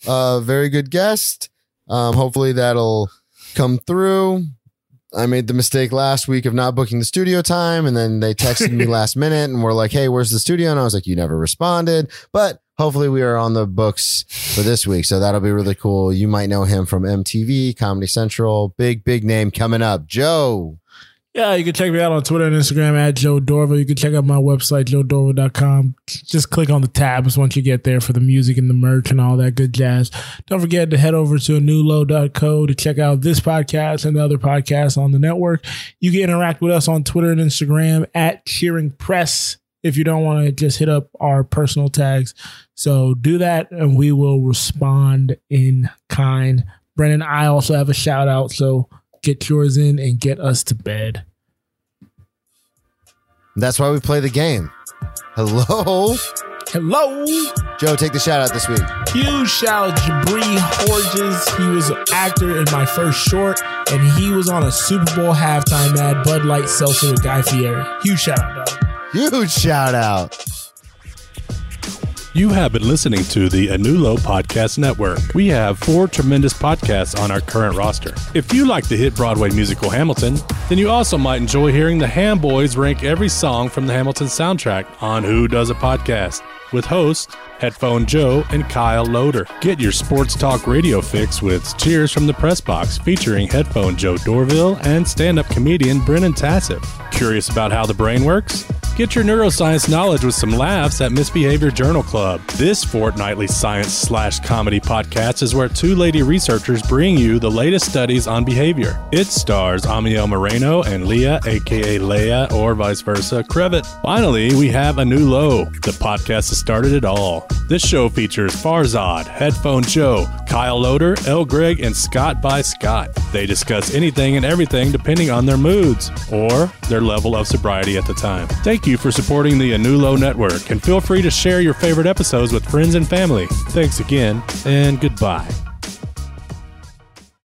a very good guest. Um, hopefully that'll come through. I made the mistake last week of not booking the studio time, and then they texted me last minute and were like, "Hey, where's the studio?" And I was like, "You never responded." But hopefully, we are on the books for this week, so that'll be really cool. You might know him from MTV, Comedy Central, big big name coming up. Joe, Yeah, you can check me out on Twitter and Instagram at Joe Dorva. You can check out my website, joedorva.com. Just click on the tabs once you get there for the music and the merch and all that good jazz. Don't forget to head over to newlow.co to check out this podcast and the other podcasts on the network. You can interact with us on Twitter and Instagram at Cheering Press if you don't want to just hit up our personal tags. So do that and we will respond in kind. Brennan, I also have a shout out. So get yours in and get us to bed. That's why we play the game. Hello, Hello. Joe. Take the shout out this week. Huge shout out Jabri Horges. He was an actor in my first short, and he was on a Super Bowl halftime ad, Bud Light Seltzer with Guy Fieri. Huge shout out, dog. Huge shout out. You have been listening to the Anulo Podcast Network. We have four tremendous podcasts on our current roster. If you like the hit Broadway musical Hamilton, then you also might enjoy hearing the Ham Boys rank every song from the Hamilton soundtrack on Who Does a Podcast with hosts Headphone Joe and Kyle Loader. Get your sports talk radio fix with Cheers from the Press Box featuring Headphone Joe Dorville and stand up comedian Brennan Tassif. Curious about how the brain works? Get your neuroscience knowledge with some laughs at Misbehavior Journal Club. This fortnightly science slash comedy podcast is where two lady researchers bring you the latest studies on behavior. It stars Amiel Moreno and Leah, aka Leia, or vice versa, Crevitt. Finally, we have a new low. The podcast has started it all. This show features Farzad, Headphone Joe, Kyle Loader, L. Greg, and Scott by Scott. They discuss anything and everything depending on their moods or their level of sobriety at the time. Thank you for supporting the Anulo Network and feel free to share your favorite episodes with friends and family. Thanks again and goodbye.